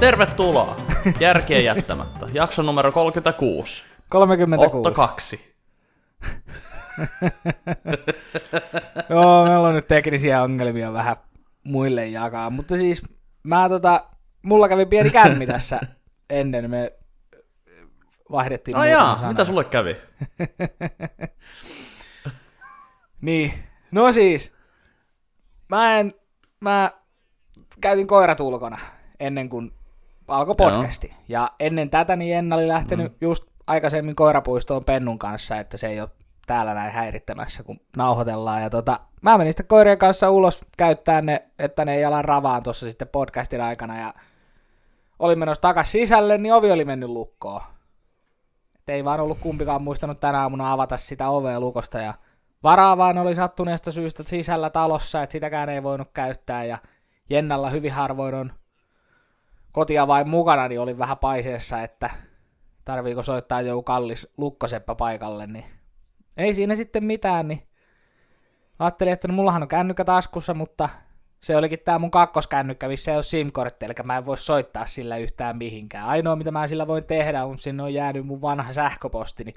Tervetuloa Järkiä jättämättä. Jakso numero 36. 36. Otto 2. Joo, meillä on nyt teknisiä ongelmia vähän muille jakaa, mutta siis mä tota, mulla kävi pieni kämmi tässä ennen, me vaihdettiin No jaa, sana. mitä sulle kävi? Niin, no siis, mä en, mä käytin koirat ulkona ennen kuin alkoi Joo. podcasti. Ja ennen tätä niin Enna oli lähtenyt mm. just aikaisemmin koirapuistoon Pennun kanssa, että se ei ole täällä näin häirittämässä, kun nauhoitellaan. Ja tota, mä menin sitten koirien kanssa ulos käyttää ne, että ne ei ala ravaan tuossa sitten podcastin aikana. Ja olin menossa takas sisälle, niin ovi oli mennyt lukkoon. Et ei vaan ollut kumpikaan muistanut tänä aamuna avata sitä ovea lukosta ja varaa vaan oli sattuneesta syystä sisällä talossa, että sitäkään ei voinut käyttää ja Jennalla hyvin harvoin on kotia vain mukana, niin oli vähän paiseessa, että tarviiko soittaa joku kallis lukkoseppä paikalle, niin ei siinä sitten mitään, niin ajattelin, että no mullahan on kännykkä taskussa, mutta se olikin tää mun kakkoskännykkä, missä ei ole SIM-kortti, eli mä en voi soittaa sillä yhtään mihinkään. Ainoa, mitä mä sillä voin tehdä, on sinne on jäänyt mun vanha sähköposti, niin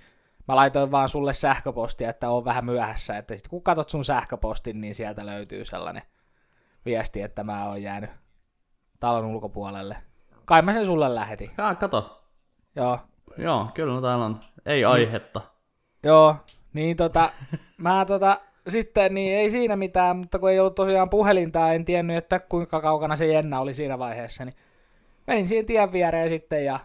mä laitoin vaan sulle sähköpostia, että on vähän myöhässä, että sit kun katot sun sähköpostin, niin sieltä löytyy sellainen viesti, että mä oon jäänyt talon ulkopuolelle. Kai mä sen sulle lähetin. Jaa, kato. Joo. Joo, kyllä täällä on. Ei aihetta. Joo, niin tota, mä tota, sitten niin ei siinä mitään, mutta kun ei ollut tosiaan puhelinta, en tiennyt, että kuinka kaukana se Jenna oli siinä vaiheessa, niin menin siihen tien viereen sitten ja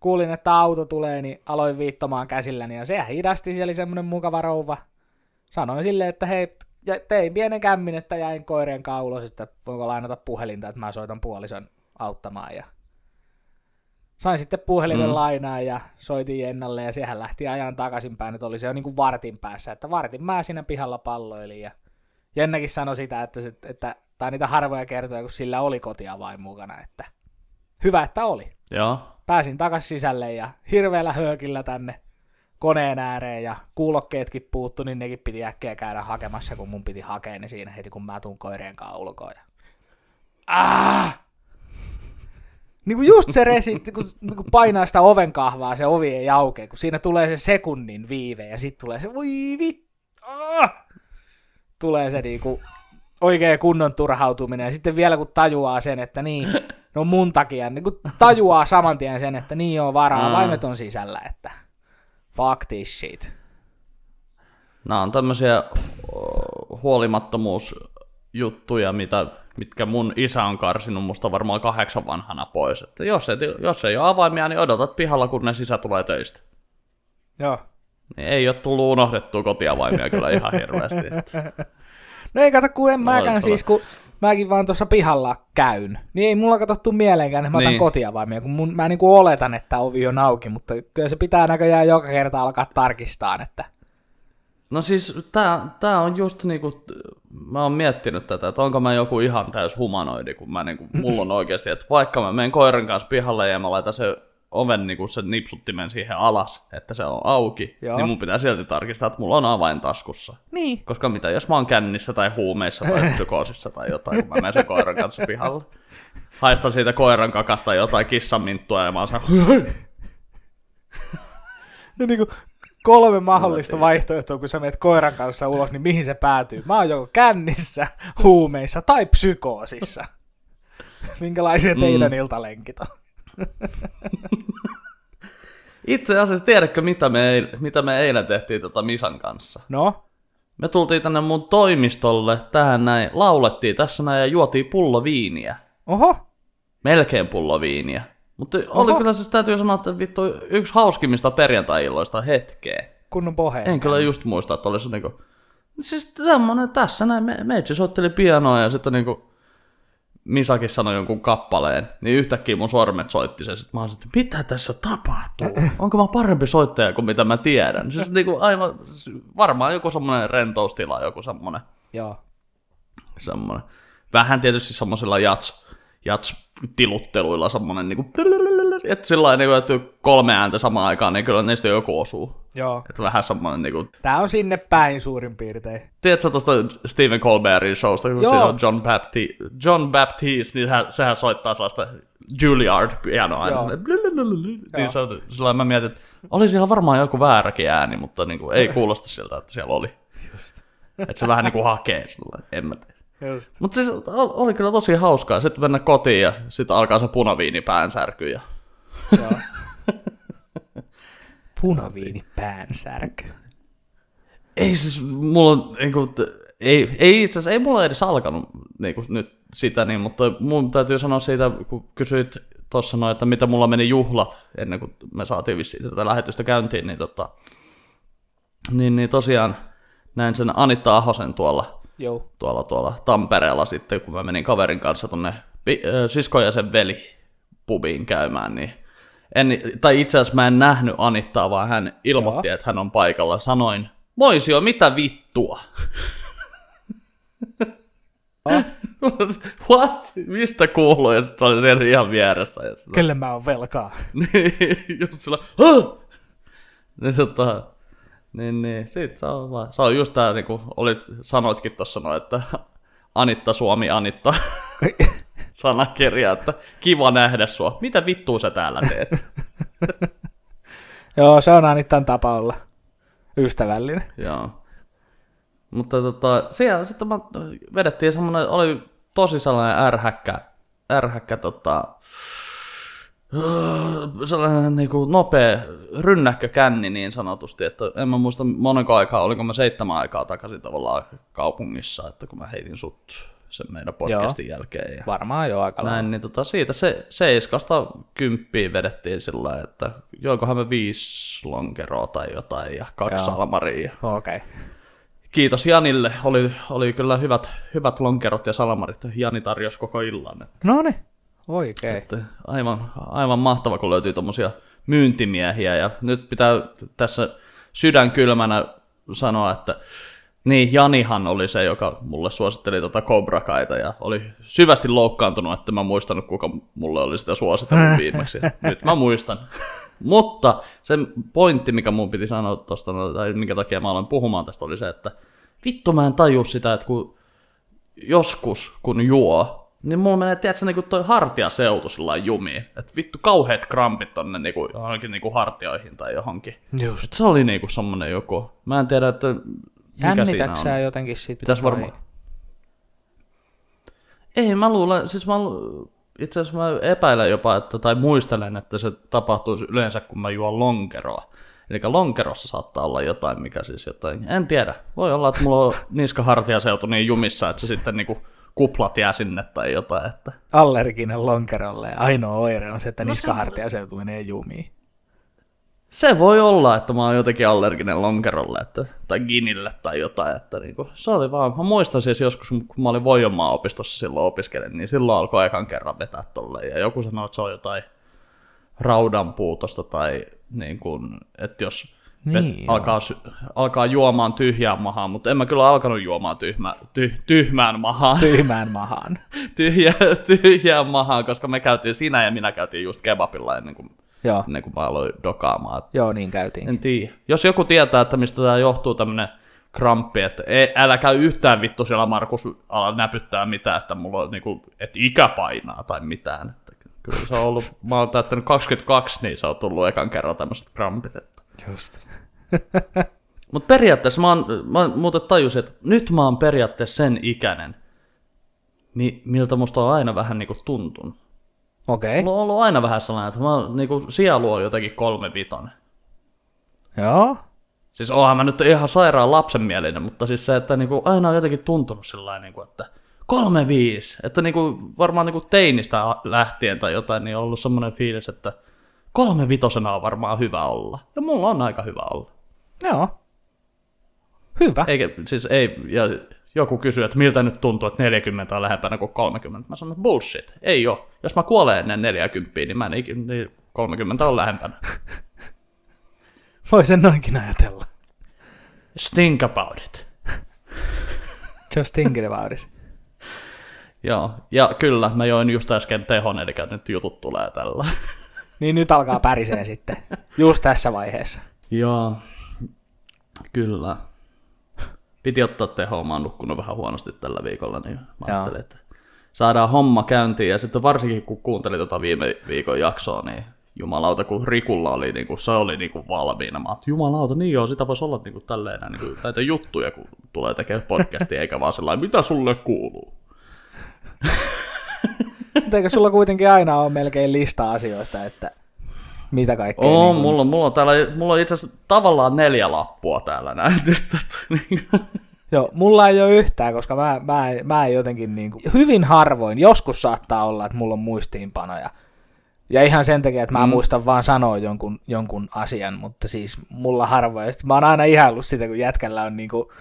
kuulin, että auto tulee, niin aloin viittomaan käsilläni ja se hidasti, siellä oli semmoinen mukava rouva. Sanoin silleen, että hei, ja tein pienen kämmin, että jäin koirien kanssa ulos, että voinko lainata puhelinta, että mä soitan puolison auttamaan ja sain sitten puhelimen Mm. lainaa ja soitin Jennalle ja sehän lähti ajan takaisinpäin, että oli se jo niin kuin vartin päässä, että vartin mä siinä pihalla palloilin ja Jennakin sanoi sitä, että, se, että tai niitä harvoja kertoja, kun sillä oli kotia vain mukana, että hyvä, että oli. Joo. Pääsin takas sisälle ja hirveällä höökillä tänne koneen ääreen ja kuulokkeetkin puuttu, niin nekin piti äkkiä käydä hakemassa, kun mun piti hakea ne siinä heti, kun mä tuun koirien kanssa ulkoon. Ja... Ah! Niin kuin just se resi, kun, niin kun painaa sitä oven kahvaa, se ovi ei aukea, kun siinä tulee se sekunnin viive ja sitten tulee se, voi vi... Ah! Tulee se niinku oikein kunnon turhautuminen ja sitten vielä kun tajuaa sen, että niin, no mun takia, niin kun tajuaa saman tien sen, että niin on varaa, Mm. vaimet on sisällä, että fuck this shit. Nämä on tämmöisiä huolimattomuusjuttuja, mitä, mitkä mun isä on karsinut musta varmaan kahdeksan vanhana pois. Että jos, ei, jos ei ole avaimia, niin odotat pihalla, kun ne sisä tulee töistä. Joo. Niin ei ole tullut unohdettua kotiavaimia kyllä ihan hirveästi. Että. No ei kato, kun en mäkään Olet siis, kun mäkin vaan tuossa pihalla käyn, niin ei mulla katsottu mieleenkään, että mä otan Niin. kotiavaimia, kun mun, mä niinku oletan, että ovi on auki, mutta kyllä se pitää näköjään joka kerta alkaa tarkistaa, että No siis tää, tää on just niinku, mä oon miettinyt tätä, että onko mä joku ihan täys humanoidi, kun mä niinku, mulla on oikeasti, että vaikka mä menen koiran kanssa pihalle ja mä laitan se oven niinku sen nipsuttimen siihen alas, että se on auki, Joo. niin mun pitää silti tarkistaa, että mulla on avain taskussa. niin, Koska mitä jos mä oon kännissä tai huumeissa tai psykoosissa tai jotain, kun mä menen sen koiran kanssa pihalle. Haistan siitä koiran kakasta jotain kissanminttua ja mä oon se, no niinku kolme mahdollista vaihtoehtoa, kun sä menet koiran kanssa ulos, niin mihin se päätyy? Mä oon joko kännissä, huumeissa tai psykoosissa. Minkälaisia teidän iltalenkit on? Itse asiassa tiedätkö, mitä me, ei- mitä me eilen tehtiin tota Misan kanssa? No, Me tultiin tänne mun toimistolle, tähän näin, laulettiin tässä näin ja juotiin pullo viiniä. oho, Melkein pullo viiniä. Mutta oli Oho. kyllä siis täytyy sanoa, että vittu yksi hauskimmista perjantai-illoista hetkeä. kunnon poheen. En kyllä just muista, että olisi niinku... Siis tämmönen tässä näin, me, meitsi soitteli pianoa ja sitten niinku... Misakin sanoi jonkun kappaleen, niin yhtäkkiä mun sormet soitti sen. Sitten mä olisin, että mitä tässä tapahtuu? Onko mä parempi soittaja kuin mitä mä tiedän? Siis niinku aivan, varmaan joku semmonen rentoustila, joku semmonen, Joo. semmonen. Vähän tietysti semmoisilla jats, jats tilutteluilla semmonen niinku... Että sillä lailla, että kolme ääntä samaan aikaan, niin kyllä niistä joku osuu. Joo. Että vähän semmonen niinku Tää on sinne päin suurin piirtein. Tiedätkö tuosta Stephen Colbertin showsta, kun Joo. siinä on John, Bapti- John Baptiste, niin sehän, sehän soittaa sellaista Juilliard piano aina. Joo. silleen blulululu. Niin se sillä mä mietin, että oli siellä varmaan joku vääräkin ääni, mutta niin kuin, ei kuulosta siltä, että siellä oli. Just. Että se vähän niin kuin hakee sillä en mä tiedä. Just. Mutta siis ol- oli kyllä tosi hauskaa. Sitten mennä kotiin ja sitten alkaa se punaviini päänsärky. Ja... Joo. Punaviini päänsärky. Ei siis, mulla on, niin kuin, ei, ei itse asiassa, ei mulla edes alkanut niin kuin, nyt sitä, niin, mutta mun täytyy sanoa siitä, kun kysyit tuossa noin, että mitä mulla meni juhlat ennen kuin me saatiin vissiin tätä lähetystä käyntiin, niin, tota, niin, niin tosiaan näin sen Anitta Ahosen tuolla, Joo. tuolla, tuolla Tampereella sitten, kun mä menin kaverin kanssa ö, sisko ja sen veli pubiin käymään, niin en, tai itse asiassa mä en nähnyt Anittaa, vaan hän ilmoitti, Joo. että hän on paikalla. Sanoin, Moisio, mitä vittua? What? Mistä kuuluu? Ja se oli siellä ihan vieressä. Ja sillä, Kelle mä oon velkaa? niin, just sillä! Niin, tota, niin, niin, sit se on, vaan, se on just tää, niin kuin olit, sanoitkin tuossa noin, että Anitta Suomi Anitta sanakirja, että kiva nähdä sua. Mitä vittua sä täällä teet? Joo, se on Anittan tapa olla ystävällinen. Joo. Mutta tota, siellä sitten mä vedettiin semmonen, oli tosi sellainen ärhäkkä, ärhäkkä tota, sellainen niin kuin nopea rynnäkkökänni niin sanotusti, että en mä muista monenko aikaa, oliko mä seitsemän aikaa takaisin tavallaan kaupungissa, että kun mä heitin sut sen meidän podcastin Joo. jälkeen. Ja Varmaan jo aika näin, niin tota, siitä se seiskasta kymppiin vedettiin sillä että joikohan me viisi lonkeroa tai jotain ja kaksi Joo. salmaria. Okei. Okay. Kiitos Janille, oli, oli kyllä hyvät, hyvät lonkerot ja salamarit. Jani tarjosi koko illan. Että, No niin, oikein. että aivan, aivan mahtava, kun löytyy tuommoisia myyntimiehiä. Ja nyt pitää tässä sydänkylmänä sanoa, että niin, Janihan oli se, joka mulle suositteli tuota Cobra Kaita ja oli syvästi loukkaantunut, että mä muistanut, kuka mulle oli sitä suositellut viimeksi. Nyt mä muistan. Mutta se pointti, mikä mun piti sanoa tuosta, tai minkä takia mä aloin puhumaan tästä, oli se, että vittu mä en taju sitä, että kun joskus kun juo, niin mulla menee, tiedätkö, niin toi hartiaseutu sillä lailla jumiin. Että vittu kauheat krampit tonne niinku, johonkin niinku hartioihin tai johonkin. Just. Et se oli niinku semmonen joku. Mä en tiedä, että mikä siinä on. sä jotenkin sitten? Pitäis varmaan. Ei, mä luulen, siis mä lu- itse asiassa mä epäilen jopa, että, tai muistelen, että se tapahtuisi yleensä, kun mä juon lonkeroa. Eli lonkerossa saattaa olla jotain, mikä siis jotain, en tiedä. Voi olla, että mulla on niskahartiaseutu niin jumissa, että se sitten niinku kuplat jää sinne tai jotain. Että... Allerginen lonkerolle ja ainoa oire on se, No että niskahartiaseutu menee jumiin. Se voi olla, että mä oon jotenkin allerginen lonkerolle että, tai ginille tai jotain. Että niinku, se oli vaan, mä muistan siis joskus, kun mä olin Voijonmaan opistossa silloin opiskelen, niin silloin alkoi ekan kerran vetää tolle. Ja joku sanoi, että se on jotain raudanpuutosta tai niin kuin, että jos Niin, joo. alkaa, alkaa juomaan tyhjään mahaan, mutta en mä kyllä alkanut juomaan tyhmä, ty, tyhmään mahaan, Tyhmään mahaan. tyhjä, tyhjään mahaan, koska me käytiin, sinä ja minä käytiin just kebabilla ennen kuin, Joo, ennen kuin mä aloin dokaamaan. joo niin käytiin. En tiedä. Jos joku tietää, että mistä tämä johtuu tämmönen kramppi, että ei, älä käy yhtään vittu siellä Markus ala näpyttää mitään, että mulla on niinku, että ikä painaa tai mitään. Että kyllä se on ollut, mä oon täyttänyt 22, niin se on tullut ekan kerran tämmöiset krampit. Että. Just. Mutta periaatteessa mä, oon, mä muuten tajusin, että nyt mä oon periaatteessa sen ikäinen, mi, miltä musta on aina vähän niinku tuntunut. Okei. Mulla on ollut aina vähän sellainen, että mä oon, niinku, sielu on jotenkin kolme vitonen. Joo. Siis onhan mä nyt ihan sairaan lapsenmielinen, mutta siis se, että niinku aina on jotenkin tuntunut sillä niinku, että kolme viisi. Että niinku, varmaan niinku teinistä lähtien tai jotain, niin on ollut semmoinen fiilis, että kolme vitosena on varmaan hyvä olla. Ja mulla on aika hyvä olla. Joo. Hyvä. Eikä, siis ei, ja joku kysyy, että miltä nyt tuntuu, että 40 on lähempänä kuin 30. Mä sanon, että bullshit, ei oo. Jos mä kuolen ennen 40, niin mä en ikinä, niin 30 on lähempänä. Voi sen noinkin ajatella. Think about it. Just thinking about it. Joo, ja kyllä, mä join just äsken tehon, eli nyt jutut tulee tällä. Niin nyt alkaa pärisee sitten. Just tässä vaiheessa. Joo, kyllä. Piti ottaa tehoa, mä oon nukkunut vähän huonosti tällä viikolla, niin mä ajattelin, että saadaan homma käyntiin. Ja sitten varsinkin kun kuuntelin tuota viime viikon jaksoa, niin jumalauta, kun Rikulla oli, niin kuin, se oli niin kuin valmiina. Mä jumalauta, niin joo, sitä voisi olla niin kuin, tälleen, niin kuin, näitä juttuja, kun tulee tekemään podcastia, eikä vaan sellainen, mitä sulle kuuluu. Mutta eikö sulla kuitenkin aina ole melkein lista asioista, että mitä kaikkea? Oo, niin niin mulla, mulla, on täällä, mulla on itse asiassa tavallaan neljä lappua täällä näin. Niin Joo, mulla ei ole yhtään, koska mä, mä, mä en jotenkin niin kuin, hyvin harvoin, joskus saattaa olla, että mulla on muistiinpanoja. Ja ihan sen takia, että mä mm. muistan vaan sanoa jonkun, jonkun asian, mutta siis mulla harvoin. Ja mä oon aina ihaillut sitä, kun jätkällä on niinku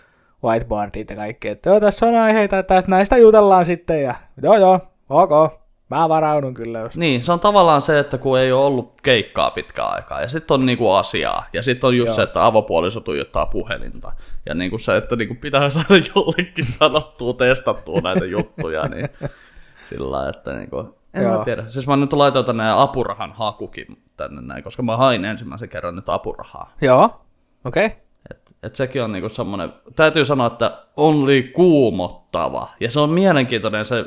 whiteboardit ja kaikki, että joo, tässä on aiheita, että näistä jutellaan sitten, ja joo joo, ok, mä varaudun kyllä. Jos... Niin, se on tavallaan se, että kun ei ole ollut keikkaa pitkään aikaa, ja sitten on niinku asiaa, ja sitten on just joo. se, että avopuoliso tuijottaa puhelinta, ja niinku se, että niinku pitää saada jollekin sanottua, testattua näitä juttuja, niin sillä että niinku, en Joo. mä tiedä. Siis mä nyt laitoin tänne apurahan hakukin tänne näin, koska mä hain ensimmäisen kerran nyt apurahaa. Joo, okei. Okay. Et, et sekin on niinku semmoinen, täytyy sanoa, että oli kuumottava. Ja se on mielenkiintoinen se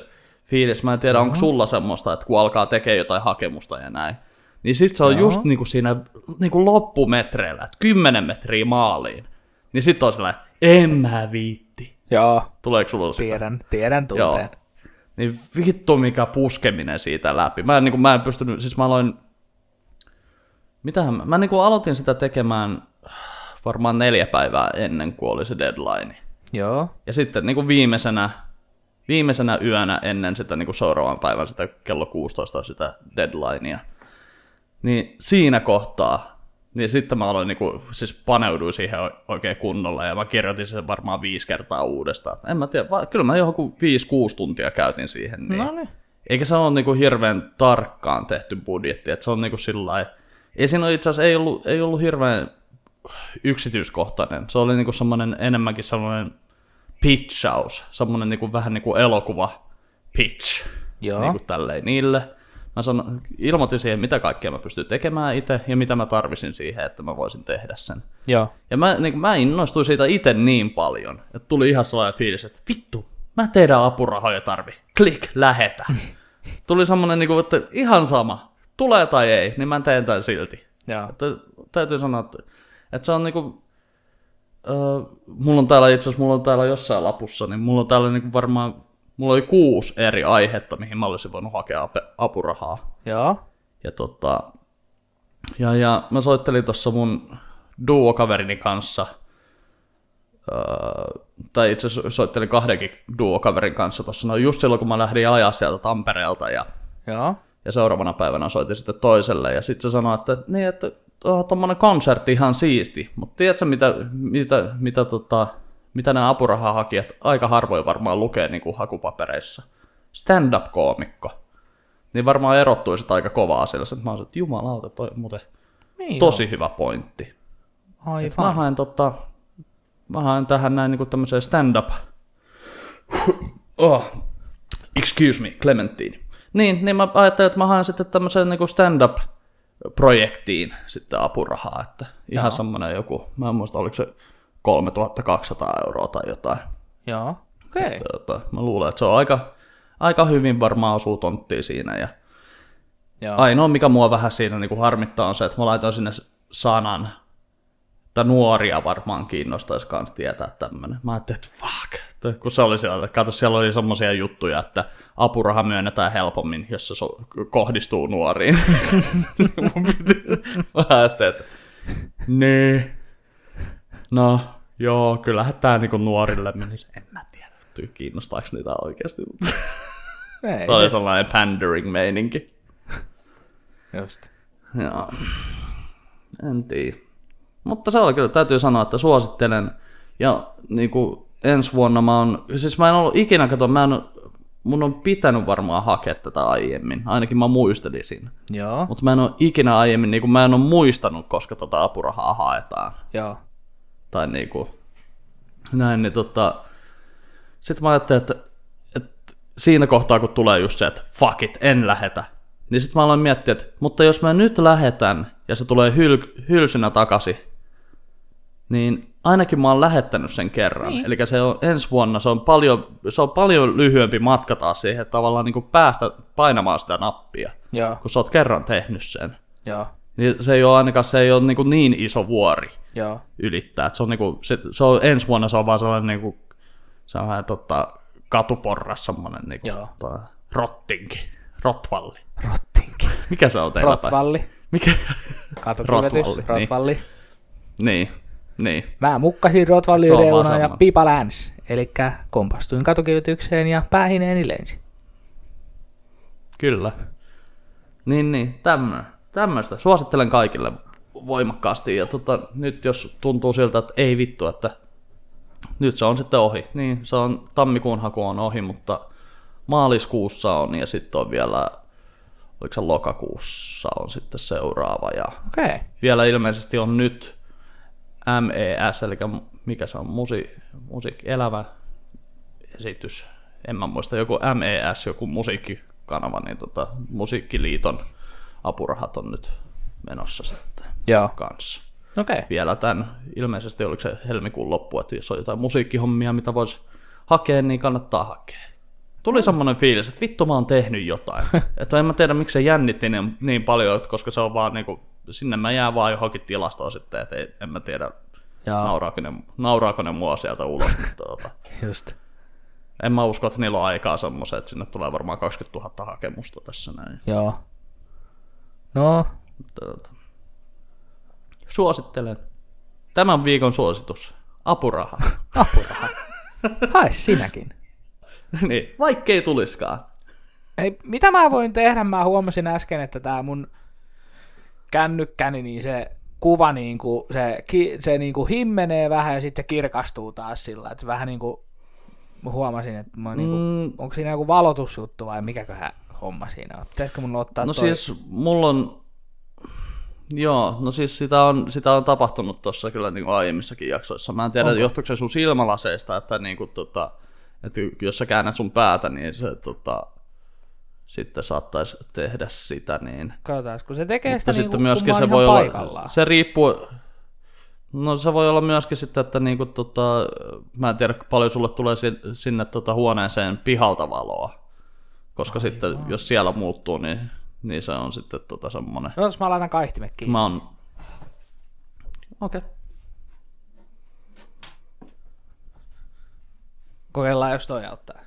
fiilis. Mä en tiedä, onko sulla semmoista, että kun alkaa tekemään jotain hakemusta ja näin. Niin sit se on Joo. just niinku siinä niinku loppumetreillä, että 10 metriä maaliin. Niin sit on sellainen, en mä viitti. Joo. Tuleeko sulla sitä? Tiedän, tiedän tunteen. Joo. Niin vittu mikä puskeminen siitä läpi. Mä en, niin kuin, mä en pystynyt, siis mä aloin, mitähän mä, mä niin kuin aloitin sitä tekemään varmaan neljä päivää ennen kuin oli se deadline. Joo. Ja sitten niin kuin viimeisenä, viimeisenä yönä ennen sitä niin kuin seuraavan päivän sitä kello 16 sitä deadlinea, niin siinä kohtaa niin sitten mä aloin niinku, siis paneuduin siihen oikein kunnolla ja mä kirjoitin sen varmaan viisi kertaa uudestaan. En mä tiedä, vaan kyllä mä johonkin viisi, kuusi tuntia käytin siihen. Niin. No niin. Eikä se ole niinku hirveän tarkkaan tehty budjetti, että se on niinku sillä Ei siinä itse asiassa ei ollut, ei ollut hirveän yksityiskohtainen. Se oli niinku semmoinen enemmänkin semmoinen pitchaus, semmoinen niinku, vähän niin kuin elokuva pitch. Joo. Niinku tälleen niille. Mä sanon, ilmoitin siihen, mitä kaikkea mä pystyn tekemään itse ja mitä mä tarvisin siihen, että mä voisin tehdä sen. Joo. Ja mä, niin mä innostuin siitä itse niin paljon, että tuli ihan sellainen fiilis, että vittu, mä teidän apurahoja tarvi. Klik, lähetä. tuli semmoinen, niin kuin, että ihan sama, tulee tai ei, niin mä teen tämän silti. Joo. Että, täytyy sanoa, että, että se on niin kuin, äh, mulla on täällä itse asiassa, mulla on täällä jossain lapussa, niin mulla on täällä niin kuin varmaan mulla oli kuusi eri aihetta, mihin mä olisin voinut hakea apurahaa. Joo. Ja, tota, ja, ja mä soittelin tuossa mun duokaverini kanssa, öö, tai itse asiassa soittelin kahdenkin duokaverin kanssa tuossa, no just silloin kun mä lähdin ajaa sieltä Tampereelta ja, Joo. ja seuraavana päivänä soitin sitten toiselle ja sitten se sanoi, että niin, että tuommoinen konsertti ihan siisti, mutta tiedätkö mitä, mitä, mitä tota, mitä nämä apurahahakijat aika harvoin varmaan lukee niin kuin hakupapereissa. Stand-up-koomikko. Niin varmaan erottuisi aika kovaa sillä, että mä olisin, että jumalauta, toi on muuten niin tosi jo. hyvä pointti. Aivan. mä haen, tota, mä haen tähän näin niin tämmöiseen stand-up. oh, excuse me, Clementine. Niin, niin mä ajattelin, että mä haen sitten tämmöiseen niin stand-up projektiin sitten apurahaa, että ihan Joo. semmoinen joku, mä en muista oliko se 3200 euroa tai jotain. Joo, okei. Okay. Mä luulen, että se on aika, aika hyvin varmaan osuu tonttiin siinä. Ja Joo. Ainoa, mikä mua vähän siinä niin kuin harmittaa, on se, että mä laitoin sinne sanan, että nuoria varmaan kiinnostaisi myös tietää tämmöinen. Mä ajattelin, että fuck, kun se oli siellä, kato, siellä oli semmoisia juttuja, että apuraha myönnetään helpommin, jos se so- kohdistuu nuoriin. mä ajattelin, että niin, No, joo, kyllähän tämä niinku nuorille menisi. En mä tiedä, kiinnostaako niitä oikeasti. Mutta Ei, se oli se... sellainen pandering-meininki. Just. Joo. En tiedä. Mutta se oli kyllä, täytyy sanoa, että suosittelen. Ja niin kuin ensi vuonna mä oon, siis mä en ollut ikinä, kato, mä en, mun on pitänyt varmaan hakea tätä aiemmin, ainakin mä muistelisin. Joo. Mutta mä en ole ikinä aiemmin, niin kuin mä en ole muistanut, koska tota apurahaa haetaan. Joo tai niinku, näin, niin tota, sitten mä ajattelin, että, että siinä kohtaa, kun tulee just se, että fuck it, en lähetä, niin sitten mä aloin miettiä, että mutta jos mä nyt lähetän ja se tulee hyl, hylsynä takaisin, niin ainakin mä oon lähettänyt sen kerran. Niin. Eli se on ensi vuonna, se on, paljon, se on paljon lyhyempi matka taas siihen, että tavallaan niin kuin päästä painamaan sitä nappia, Joo, kun sä oot kerran tehnyt sen. joo, Niin se ei ole ainakaan se ei ole niin, kuin niin iso vuori joo. ylittää. Et se on, niin kuin, se, se on, ensi vuonna se on vaan sellainen niin kuin, se on vähän tota, katuporras, semmoinen niin kuin, tota, rottinki, rotvalli. Rottinki. Mikä se on teillä? Rotvalli. Mikä? Katukivetys. Rotvalli, Rotvalli. niin, niin. Mä mukkasin Rotvallin Se on vaan reuna ja pipa läns. Eli kompastuin katukivetykseen ja päähineeni lensi. Kyllä. Niin, niin. Tämmöistä. Suosittelen kaikille voimakkaasti. Ja tota, nyt jos tuntuu siltä, että ei vittu, että nyt se on sitten ohi. Niin, se on, tammikuun haku on ohi, mutta maaliskuussa on ja sitten on vielä, oliko se lokakuussa on sitten seuraava. Ja. Okay. vielä ilmeisesti on nyt MES, eli mikä se on, Musi, musiikki, elävä esitys, en mä muista, joku MES, joku musiikkikanava, niin tota, Musiikkiliiton apurahat on nyt menossa sitten Joo. kanssa. Okay. Vielä tämän, ilmeisesti oliko se helmikuun loppu, että jos on jotain musiikkihommia, mitä voisi hakea, niin kannattaa hakea. Tuli semmoinen fiilis, että vittu mä oon tehnyt jotain. että en mä tiedä, miksi se jännitti niin, niin paljon, että koska se on vaan niinku, sinne mä jään vaan johonkin tilastoon sitten, että ei, en mä tiedä, nauraako ne, nauraako ne mua sieltä ulos. mutta tota, Just. en mä usko, että niillä on aikaa semmoisen, että sinne tulee varmaan 20 000 hakemusta tässä näin. Joo. No, tota, suosittelen. Tämän viikon suositus. Apuraha. apuraha. Hae sinäkin. niin, vaikkei tuliskaan. Ei, mitä mä voin tehdä? Mä huomasin äsken, että tää mun kännykkäni, niin se kuva niinku, se, ki, se niinku himmenee vähän ja sitten se kirkastuu taas sillä, että se vähän niinku, mä huomasin, että mä niinku, Mm, onko siinä joku valotusjuttu vai mikäköhän homma siinä on. Pitäisikö mun ottaa no toi? siis mulla on, joo, no siis sitä on, sitä on tapahtunut tuossa kyllä niin kuin aiemmissakin jaksoissa. Mä en tiedä, Onko? johtuuko se sun silmälaseista, että, niin kuin, tota, että jos sä käännät sun päätä, niin se tota, sitten saattaisi tehdä sitä, niin Katsotaan, kun se tekee Mutta sitä sitten niinku, kun myöskin se voi olla, paikallaan. se riippuu, no se voi olla myöskin sitten, että niinku tota, mä en tiedä paljon sulle tulee si- sinne tota huoneeseen pihalta valoa, koska Ai sitten jos siellä muuttuu, niin, niin se on sitten tota semmonen, No, jos mä laitan kaihtimet kiinni. mä oon, okei, okay. Kokeillaan, jos toi auttaa.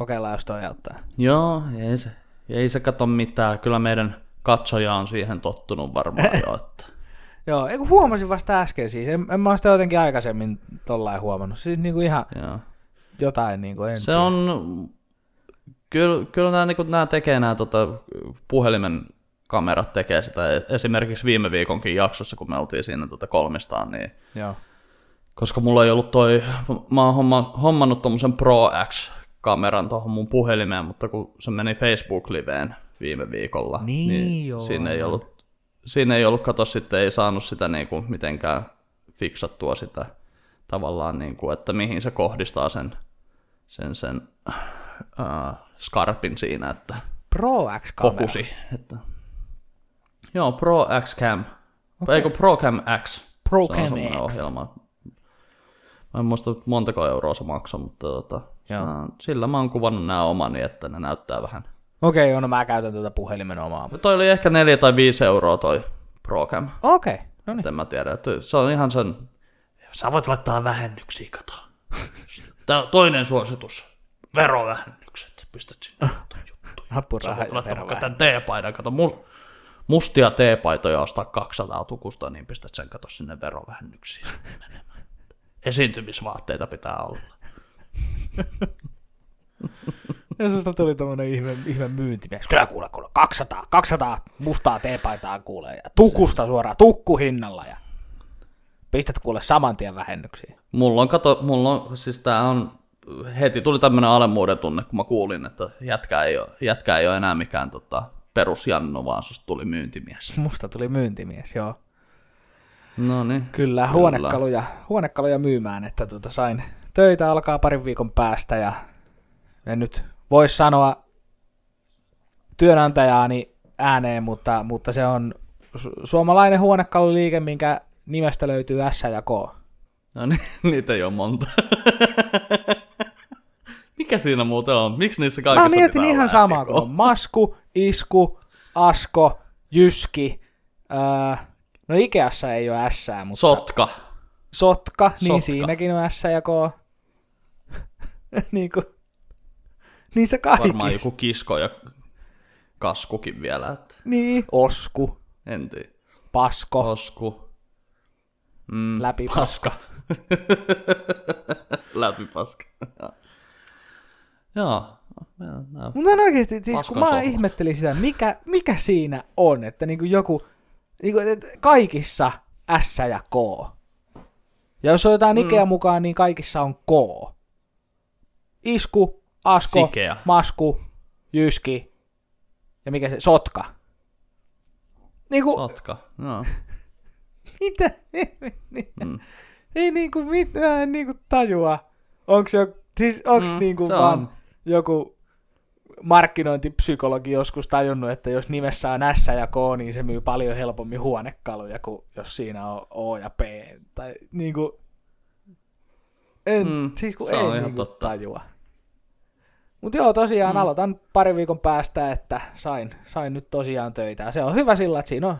Kokeillaan, jos toi auttaa. joo, ei se, ei se kato mitään, kyllä meidän katsoja on siihen tottunut varmaan jo, että Joo, eikö huomasin vasta äsken siis. En, en mä sitä jotenkin aikaisemmin tollain huomannut. Siis niinku ihan joo. jotain niinku en Se on, kyllä, kyllä nämä, niin nämä tekee nämä tota, puhelimen kamerat tekee sitä. Esimerkiksi viime viikonkin jaksossa, kun me oltiin siinä tota kolmistaan, niin Joo. koska mulla ei ollut toi, mä oon homma, hommannut tommosen Pro X-kameran tuohon mun puhelimeen, mutta kun se meni Facebook-liveen viime viikolla, Niin, joo, siinä ei ollut, siinä ei ollut, kato sitten, ei saanut sitä niinku mitenkään fiksattua sitä tavallaan, niinku, että mihin se kohdistaa sen, sen, sen äh, skarpin siinä, että Pro X-kamera. fokusi. Että... Joo, Pro X Cam. Okay. Eikö Pro Cam X? Pro Cam X. ohjelma. Mä en muista montako euroa se maksoi, mutta tota, sä- sillä mä oon kuvannut nämä omani, että ne näyttää vähän. Okei, okay, joo, no mä käytän tuota puhelimen omaa. Mutta toi oli ehkä 4 tai 5 euroa toi Pro Cam. Okei, okay. no niin. En mä tiedä, että se on ihan sen... Sä voit laittaa vähennyksiä, kato. Tää toinen suositus. Verovähennykset. Pistät sinne jotain juttuja. Sä Apuraha voit ja laittaa vaikka tämän teepaidan, kato. Mu- mustia teepaitoja ostaa 200 tukusta, niin pistät sen kato sinne verovähennyksiin. Esiintymisvaatteita pitää olla. Ja susta tuli tommonen ihme, ihme myyntimies. Kyllä kuule, kuule, 200, 200 mustaa teepaitaa kuulee. Ja tukusta suoraan, tukkuhinnalla. Ja pistät kuule saman tien vähennyksiin. Mulla on, kato, mulla on, siis tää on, heti tuli tämmönen alemmuuden tunne, kun mä kuulin, että jätkä ei ole, jätkä ei ole enää mikään tota, perusjannu, vaan susta tuli myyntimies. Musta tuli myyntimies, joo. No niin. Kyllä, huonekaluja, huonekaluja myymään, että tuota sain töitä alkaa parin viikon päästä ja en nyt voisi sanoa työnantajaani ääneen, mutta, mutta se on su- suomalainen huonekaluliike, minkä nimestä löytyy S ja K. No niin, niitä ei ole monta. Mikä siinä muuten on? Miksi niissä kaikissa Mä mietin ihan samaa kuin on masku, isku, asko, jyski. Öö, no Ikeassa ei ole S, mutta Sotka. sotka, niin Sotka. siinäkin on S ja K. niin kuin, niissä kaikissa. Varmaan joku kisko ja kaskukin vielä. Että Niin, osku, en tiedä. pasko, Osku. Mm, läpi paska. Läpi paska. Joo. Mutta oikeasti, siis kun mä ihmettelin sitä, mikä, mikä siinä on, että niinku joku, niinku, että kaikissa S ja K. Ja jos otetaan Mm. Ikea mukaan, niin kaikissa on K. Isku, asko, Sikea. masku, jyski ja mikä se, sotka. Niinku, Sotka. No. mitä? Mm. Ei niinku mitään niinku tajua. Onks jo, siis onks Mm, niinku se vaan on. joku markkinointipsykologi joskus tajunnut, että jos nimessä on S ja K, niin se myy paljon helpommin huonekaluja kuin jos siinä on O ja P. Tai niinku, en, mm, siis kun se on ei ihan totta. tajua. Mutta joo, tosiaan mm. aloitan pari viikon päästä, että sain, sain nyt tosiaan töitä. Ja se on hyvä sillä, että siinä on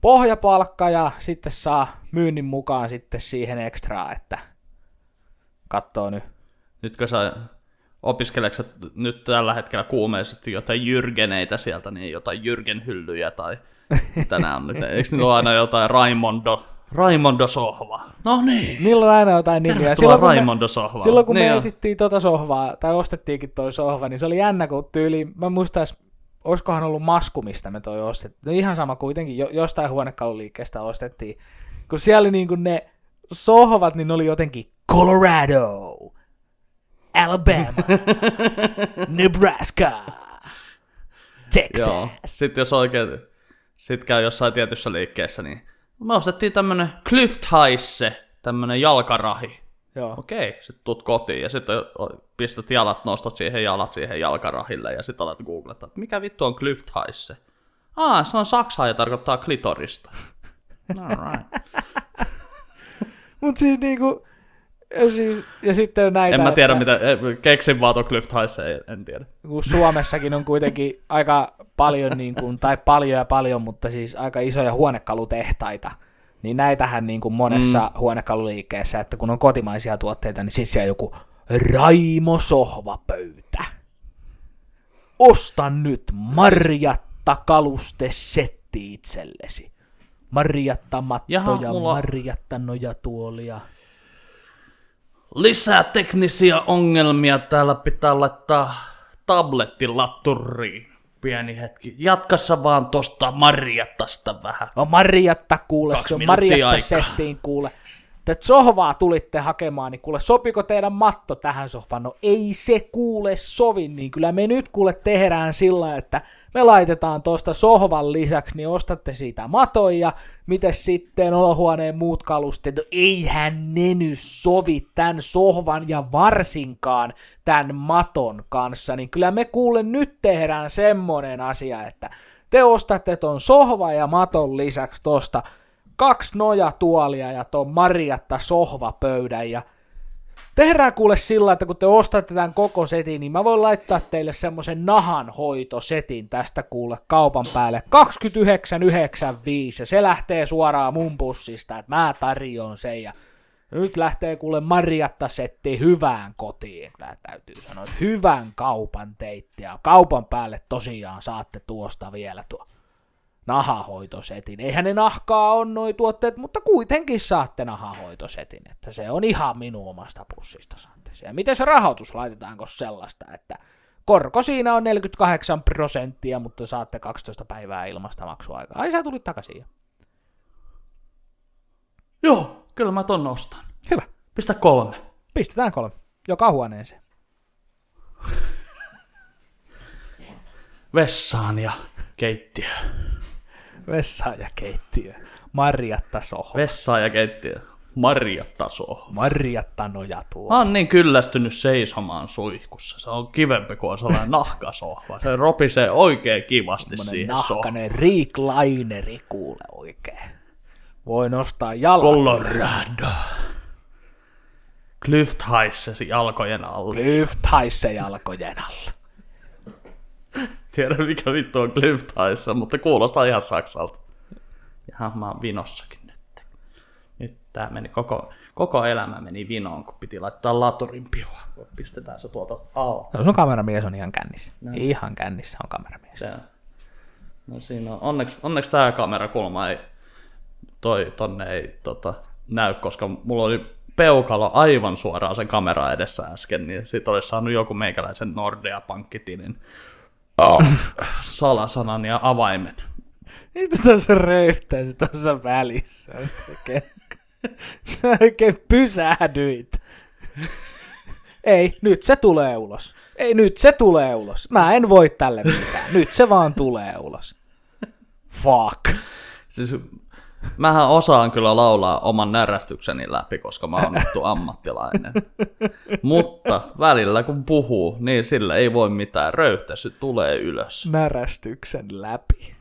pohjapalkka ja sitten saa myynnin mukaan sitten siihen ekstraa, että katsoo nyt. Nytkö sä opiskeleksä nyt tällä hetkellä kuumeisesti jotain jyrgeneitä sieltä, niin jotain jyrgenhyllyjä tai tänään on nyt. Eikö niillä ole aina jotain Raimondo, Raimondo sohva? No niin. Niillä on aina jotain nimiä. Tervetuloa Silloin Raimondo sohva. silloin kun niin me etittiin tota sohvaa, tai ostettiinkin toi sohva, niin se oli jännä, kun tyyli, mä muistais, olisikohan ollut masku, mistä me toi ostettiin. No ihan sama kuitenkin, jo, jostain huonekaluliikkeestä ostettiin. Kun siellä oli niinku ne sohvat, niin ne oli jotenkin Colorado, Alabama, Nebraska, Texas. Joo. Sitten jos oikein sit käy jossain tietyssä liikkeessä, niin me ostettiin tämmönen Clift Heisse, tämmönen jalkarahi. Joo. Okei, sitten tuut kotiin ja sitten pistät jalat, nostat siihen jalat siihen jalkarahille ja sitten alat googlettaa, että mikä vittu on Clift Heisse? Aa, se on saksaa ja tarkoittaa klitorista. Alright. Mut siis niinku, ja, siis, ja sitten näitä, En mä tiedä, että, mitä, eh, keksin vaan en- en tiedä. kun Suomessakin on kuitenkin aika paljon, niin kuin, tai paljon ja paljon, mutta siis aika isoja huonekalutehtaita, niin näitähän niin kuin monessa mm. huonekaluliikkeessä, että kun on kotimaisia tuotteita, niin sitten siellä joku Raimo sohvapöytä. Osta nyt Marjatta kalustesetti itsellesi. Marjatta mattoja, Jaha, mulla- Marjatta nojatuolia. Lisää teknisiä ongelmia. Täällä pitää laittaa tabletti latturiin. Pieni hetki. Jatkassa vaan tosta Marjattasta vähän. No Marjatta kuule, Kaksi se on Marjatta aikaa. settiin kuule. Tätä sohvaa tulitte hakemaan, niin kuule, sopiko teidän matto tähän sohvaan? No ei se kuule sovi, niin kyllä me nyt kuule tehdään sillä, että me laitetaan tuosta sohvan lisäksi, niin ostatte siitä maton ja miten sitten olohuoneen muut kalusteet, no eihän ne nyt sovi tämän sohvan ja varsinkaan tämän maton kanssa, niin kyllä me kuule nyt tehdään semmonen asia, että te ostatte ton sohva ja maton lisäksi tosta kaksi nojatuolia ja ton Marjatta sohvapöydän ja tehdään kuule sillä, että kun te ostatte tämän koko setin, niin mä voin laittaa teille semmoisen nahanhoitosetin tästä kuule kaupan päälle. 29,95 ja se lähtee suoraan mun pussista, että mä tarjoan sen ja nyt lähtee kuule Marjatta setti hyvään kotiin, kyllä täytyy sanoa, että hyvän kaupan teitte ja kaupan päälle tosiaan saatte tuosta vielä tuo nahahoitosetin. Eihän ne nahkaa on noi tuotteet, mutta kuitenkin saatte nahahoitosetin, että se on ihan minun omasta pussista saatte se. Ja miten se rahoitus, laitetaanko sellaista, että korko siinä on 48 prosenttia, mutta saatte 12 päivää ilmasta maksuaikaa. Ai sä tulit takaisin jo. Joo, kyllä mä ton ostan. Hyvä. Pistä kolme. Pistetään kolme. Joka huoneeseen. Vessaan ja keittiö. Vessa ja keittiö. Marjatta soho. Vessaan ja keittiö. Marjattaso. Marjatta nojatuo. Mä oon niin kyllästynyt seisomaan suihkussa. Se on kivempi kuin on sellainen nahkasohva. Se ropisee oikein kivasti Semmonen siihen sohvaan. nahkanen reclineri kuule oikein. Voi nostaa jalat. Colorado. Glyft haisse jalkojen alle. Glyft haisse jalkojen alle. Tiedä mikä vittu on Glyft haisse, mutta kuulostaa ihan saksalta. Ja mä oon vinossakin nyt. Nyt tää meni koko, koko elämä meni vinoon, kun piti laittaa laturin piua. Pistetään se tuolta alta. No sun kameramies on ihan kännissä. No. Ihan kännissä on kameramies. Se, no siinä on. Onneksi, onneksi tää kamerakulma ei, toi tonne ei tota, näy, koska mulla oli peukalo aivan suoraan sen kamera edessä äsken, niin sit olisi saanut joku meikäläisen Nordea-pankkitilin oh. salasanan ja avaimen. Mitä tuossa röyhtäisi tuossa välissä? Oikein, sä oikein pysähdyit. Ei, nyt se tulee ulos. Ei, nyt se tulee ulos. Mä en voi tälle mitään. Nyt se vaan tulee ulos. Fuck. Siis Mähän osaan kyllä laulaa oman närästykseni läpi, koska mä oon nyt ammattilainen. Mutta välillä kun puhuu, niin sillä ei voi mitään. Röyhtäsy tulee ylös. Närästyksen läpi.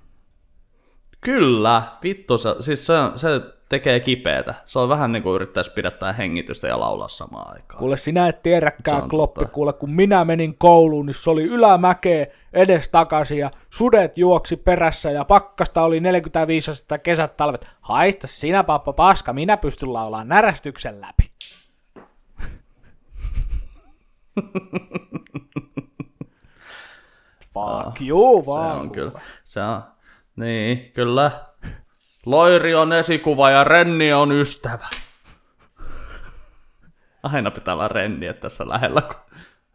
Kyllä, vittu, se, siis se, se tekee kipeätä. Se on vähän niin kuin yrittäisi pidättää hengitystä ja laulaa samaan aikaan. Kuule, sinä et tiedäkään, Kloppi. Totta. Kuule, kun minä menin kouluun, niin se oli ylämäkeä edes takaisin ja sudet juoksi perässä ja pakkasta oli 45 astetta kesät talvet. Haista sinä, pappa paska, minä pystyn laulaa närästyksen läpi. Fuck you, vaan. Se on kyllä. Se on. Niin, kyllä. Loiri on esikuva ja Renni on ystävä. Aina pitää olla Renniä tässä lähellä.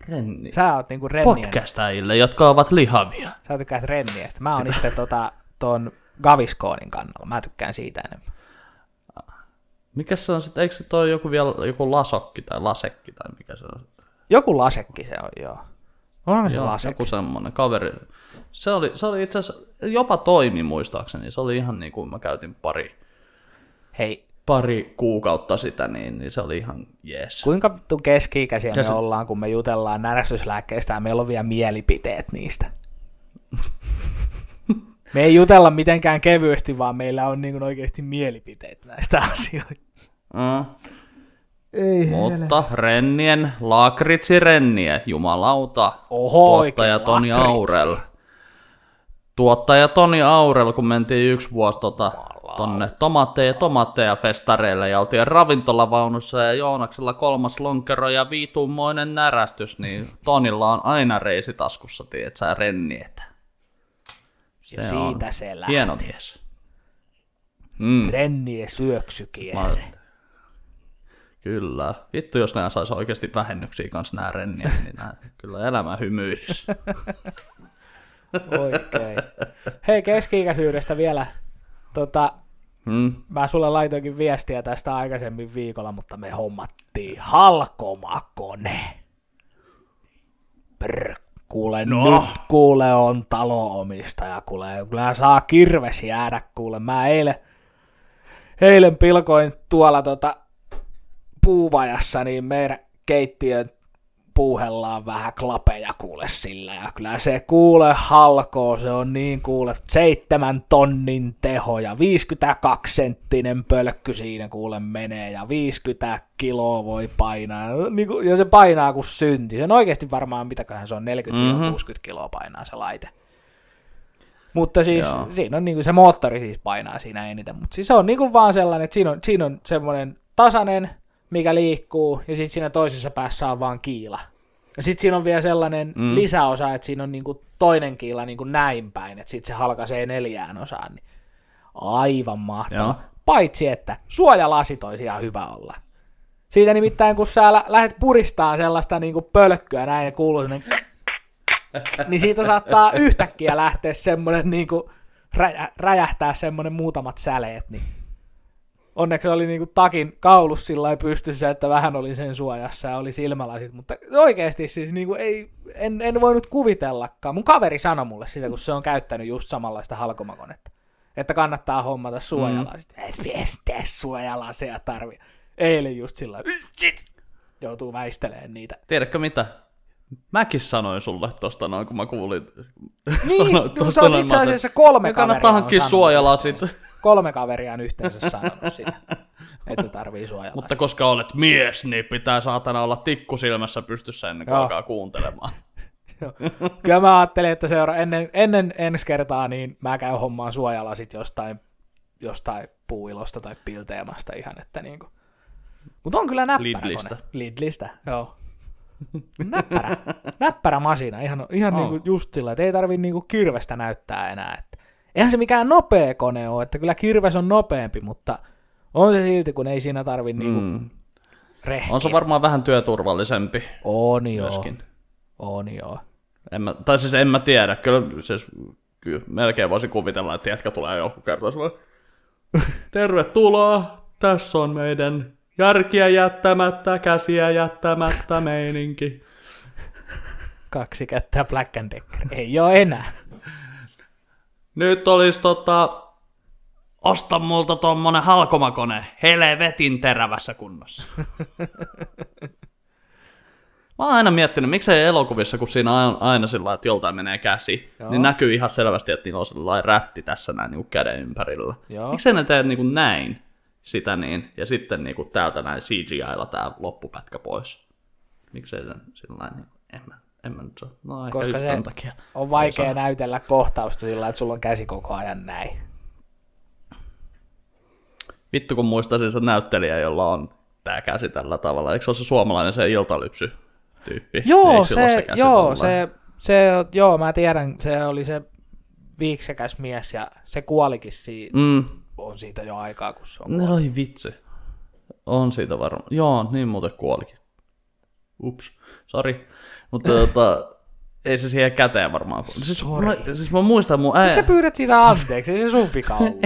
Renni. Sä oot niinku. Podcastajille, jotka ovat lihavia. Sä tykkäät Renniästä. Mä oon itse tota, ton Gaviskoonin kannalla. Mä tykkään siitä enemmän. Mikä se on sitten? Eikö se toi joku vielä joku lasokki tai lasekki tai mikä se on? Joku lasekki se on, joo. Onhan se joo, lasekki? Joku semmonen kaveri. Se oli, se oli itse asiassa, jopa toimi muistaakseni. Se oli ihan niin kuin mä käytin pari, Hei, pari kuukautta sitä, niin, niin se oli ihan jees. kuinka vittu keski-ikäisiä me se... ollaan, kun me jutellaan närästyslääkkeistä ja meillä on vielä mielipiteet niistä? me ei jutella mitenkään kevyesti, vaan meillä on niin oikeasti mielipiteet näistä asioista. Mm. Ei Mutta Rennien, lakritsi Rennie, jumalauta, Oho, tuottaja Toni Aurel. Tuottaja Toni Aurel, kun mentiin yksi vuosi tota, tonne tomaatteja tomaatteja festareille ja oltiin ravintolavaunussa ja Joonaksella kolmas lonkero ja viitummoinen närästys, niin Tonilla on aina reisitaskussa, tiedät sä, rennietä. Se siitä on se lähti. Hieno mies. Mm. Rennie syöksykierre. Kyllä. Vittu, jos nämä saisi oikeasti vähennyksiä kanssa nämä renniä, niin nämä kyllä elämä hymyilisi. Oikein. Hei, keski-ikäisyydestä vielä. Tota, hmm. Mä sulle laitoinkin viestiä tästä aikaisemmin viikolla, mutta me hommattiin halkomakone. Brr, kuule no. nyt, kuule on taloomistaja, kuule, kyllä saa kirves jäädä, kuule. Mä eilen, eilen pilkoin tuolla tota puuvajassa, niin meidän keittiön puuhellaan vähän klapeja kuule sillä, ja kyllä se kuule halkoo, se on niin kuule, seitsemän tonnin teho, ja 52 senttinen pölkky siinä kuule menee, ja 50 kiloa voi painaa, niin kuin, ja se painaa kuin synti, se on oikeasti varmaan, mitäköhän se on, 40-60 mm-hmm. kiloa painaa se laite. Mutta siis Joo. siinä on niin kuin, se moottori siis painaa siinä eniten, mutta siis se on niin kuin vaan sellainen, että siinä on, siinä on semmoinen tasainen, mikä liikkuu, ja sitten siinä toisessa päässä on vaan kiila. Ja sitten siinä on vielä sellainen mm. lisäosa, että siinä on niinku toinen kiila niinku näin päin, että sitten se halkaisee neljään osaan. Niin aivan mahtava. Joo. Paitsi, että suojalasit olisi ihan hyvä olla. Siitä nimittäin, kun sä lä- lähdet puristaan sellaista niinku pölkkyä näin ja kuuluu niin siitä saattaa yhtäkkiä lähteä semmoinen niinku, räjä- räjähtää semmoinen muutamat säleet, niin onneksi oli niinku takin kaulus sillä pystyssä, että vähän oli sen suojassa ja oli silmälasit, mutta oikeasti siis niinku ei, en, en voinut kuvitellakaan. Mun kaveri sanoi mulle sitä, kun se on käyttänyt just samanlaista halkomakonetta, että kannattaa hommata suojalasit. Mm. Ei tee suojalaseja tarvii. Eilen just sillä joutuu väistelemään niitä. Tiedätkö mitä? Mäkin sanoin sulle tosta noin, kun mä kuulin. Niin, sanoin, no, tosta noin, itse asiassa kolme kaveria Kannattaa hankkia suojalasit. kolme kaveria on yhteensä sanonut sitä, että tarvii suojella. Mutta koska olet mies, niin pitää saatana olla tikku silmässä pystyssä ennen kuin Joo. alkaa kuuntelemaan. Kyllä mä ajattelin, että seura- ennen, ennen ensi kertaa niin mä käyn hommaan suojalasit jostain, jostain puuilosta tai pilteemasta ihan, että niinku. Mutta on kyllä näppärä Lidlistä. kone. Lidlistä, joo. Näppärä, näppärä masina, ihan, ihan On. niinku just sillä, että ei tarvi niinku kirvestä näyttää enää. Että. Eihän se mikään nopea kone ole, että kyllä kirves on nopeampi, mutta on se silti, kun ei siinä tarvi niinku Mm. rehkiä. On se varmaan vähän työturvallisempi On joo, myöskin. on joo. En mä, tai siis en mä tiedä, kyllä, siis, kyllä melkein voisi kuvitella, että jätkä tulee joku kertaa sulle. Tervetuloa, tässä on meidän järkiä jättämättä, käsiä jättämättä meininki. Kaksi kättä Black and Decker. Ei ole enää. Nyt olisi tota, osta multa tommonen halkomakone, helvetin terävässä kunnossa. Mä oon aina miettinyt, miksei elokuvissa, kun siinä on aina sillä että joltain menee käsi, Joo. niin näkyy ihan selvästi, että niillä on sellainen rätti tässä näin niin käden ympärillä. Joo. Miksei ne tee niin kuin näin sitä niin, ja sitten niin kuin täältä näin CGI-la tää loppupätkä pois? Miksei se sillä niin en mä, en mä nyt saa, no ehkä Koska se takia. On vaikea näytellä kohtausta sillä että sulla on käsi koko ajan näin. Vittu kun muistaisin se näyttelijä, jolla on tää käsi tällä tavalla. Eikö se ole se suomalainen se iltalypsy tyyppi? Joo, se, käsi joo, se, se, joo, mä tiedän, se oli se viiksekäs mies ja se kuolikin siitä, Mm. On siitä jo aikaa, kun se on. No, Oi vitsi. On siitä varmaan. Joo, niin muuten kuolikin. Ups, sori. Mutta tota, ei se siihen käteen varmaan. Siis, Sori. mä, siis mä muistan mun äi... Miksi sä pyydät sitä anteeksi? Ei se sun vika ollut.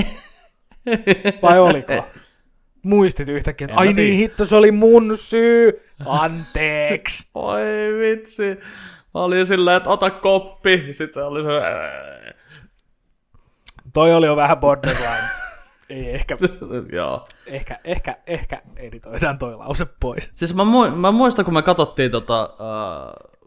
Vai oliko? Muistit yhtäkkiä, että En ai niin hitto, se oli mun syy. Anteeksi. Oi vitsi. Mä olin silleen, että ota koppi. Sitten se oli se... Toi oli jo vähän borderline. Ei ehkä, Joo. ehkä, ehkä, ehkä editoidaan toi lause pois. Siis mä, mu- mä muistan, kun me katsottiin tota, uh,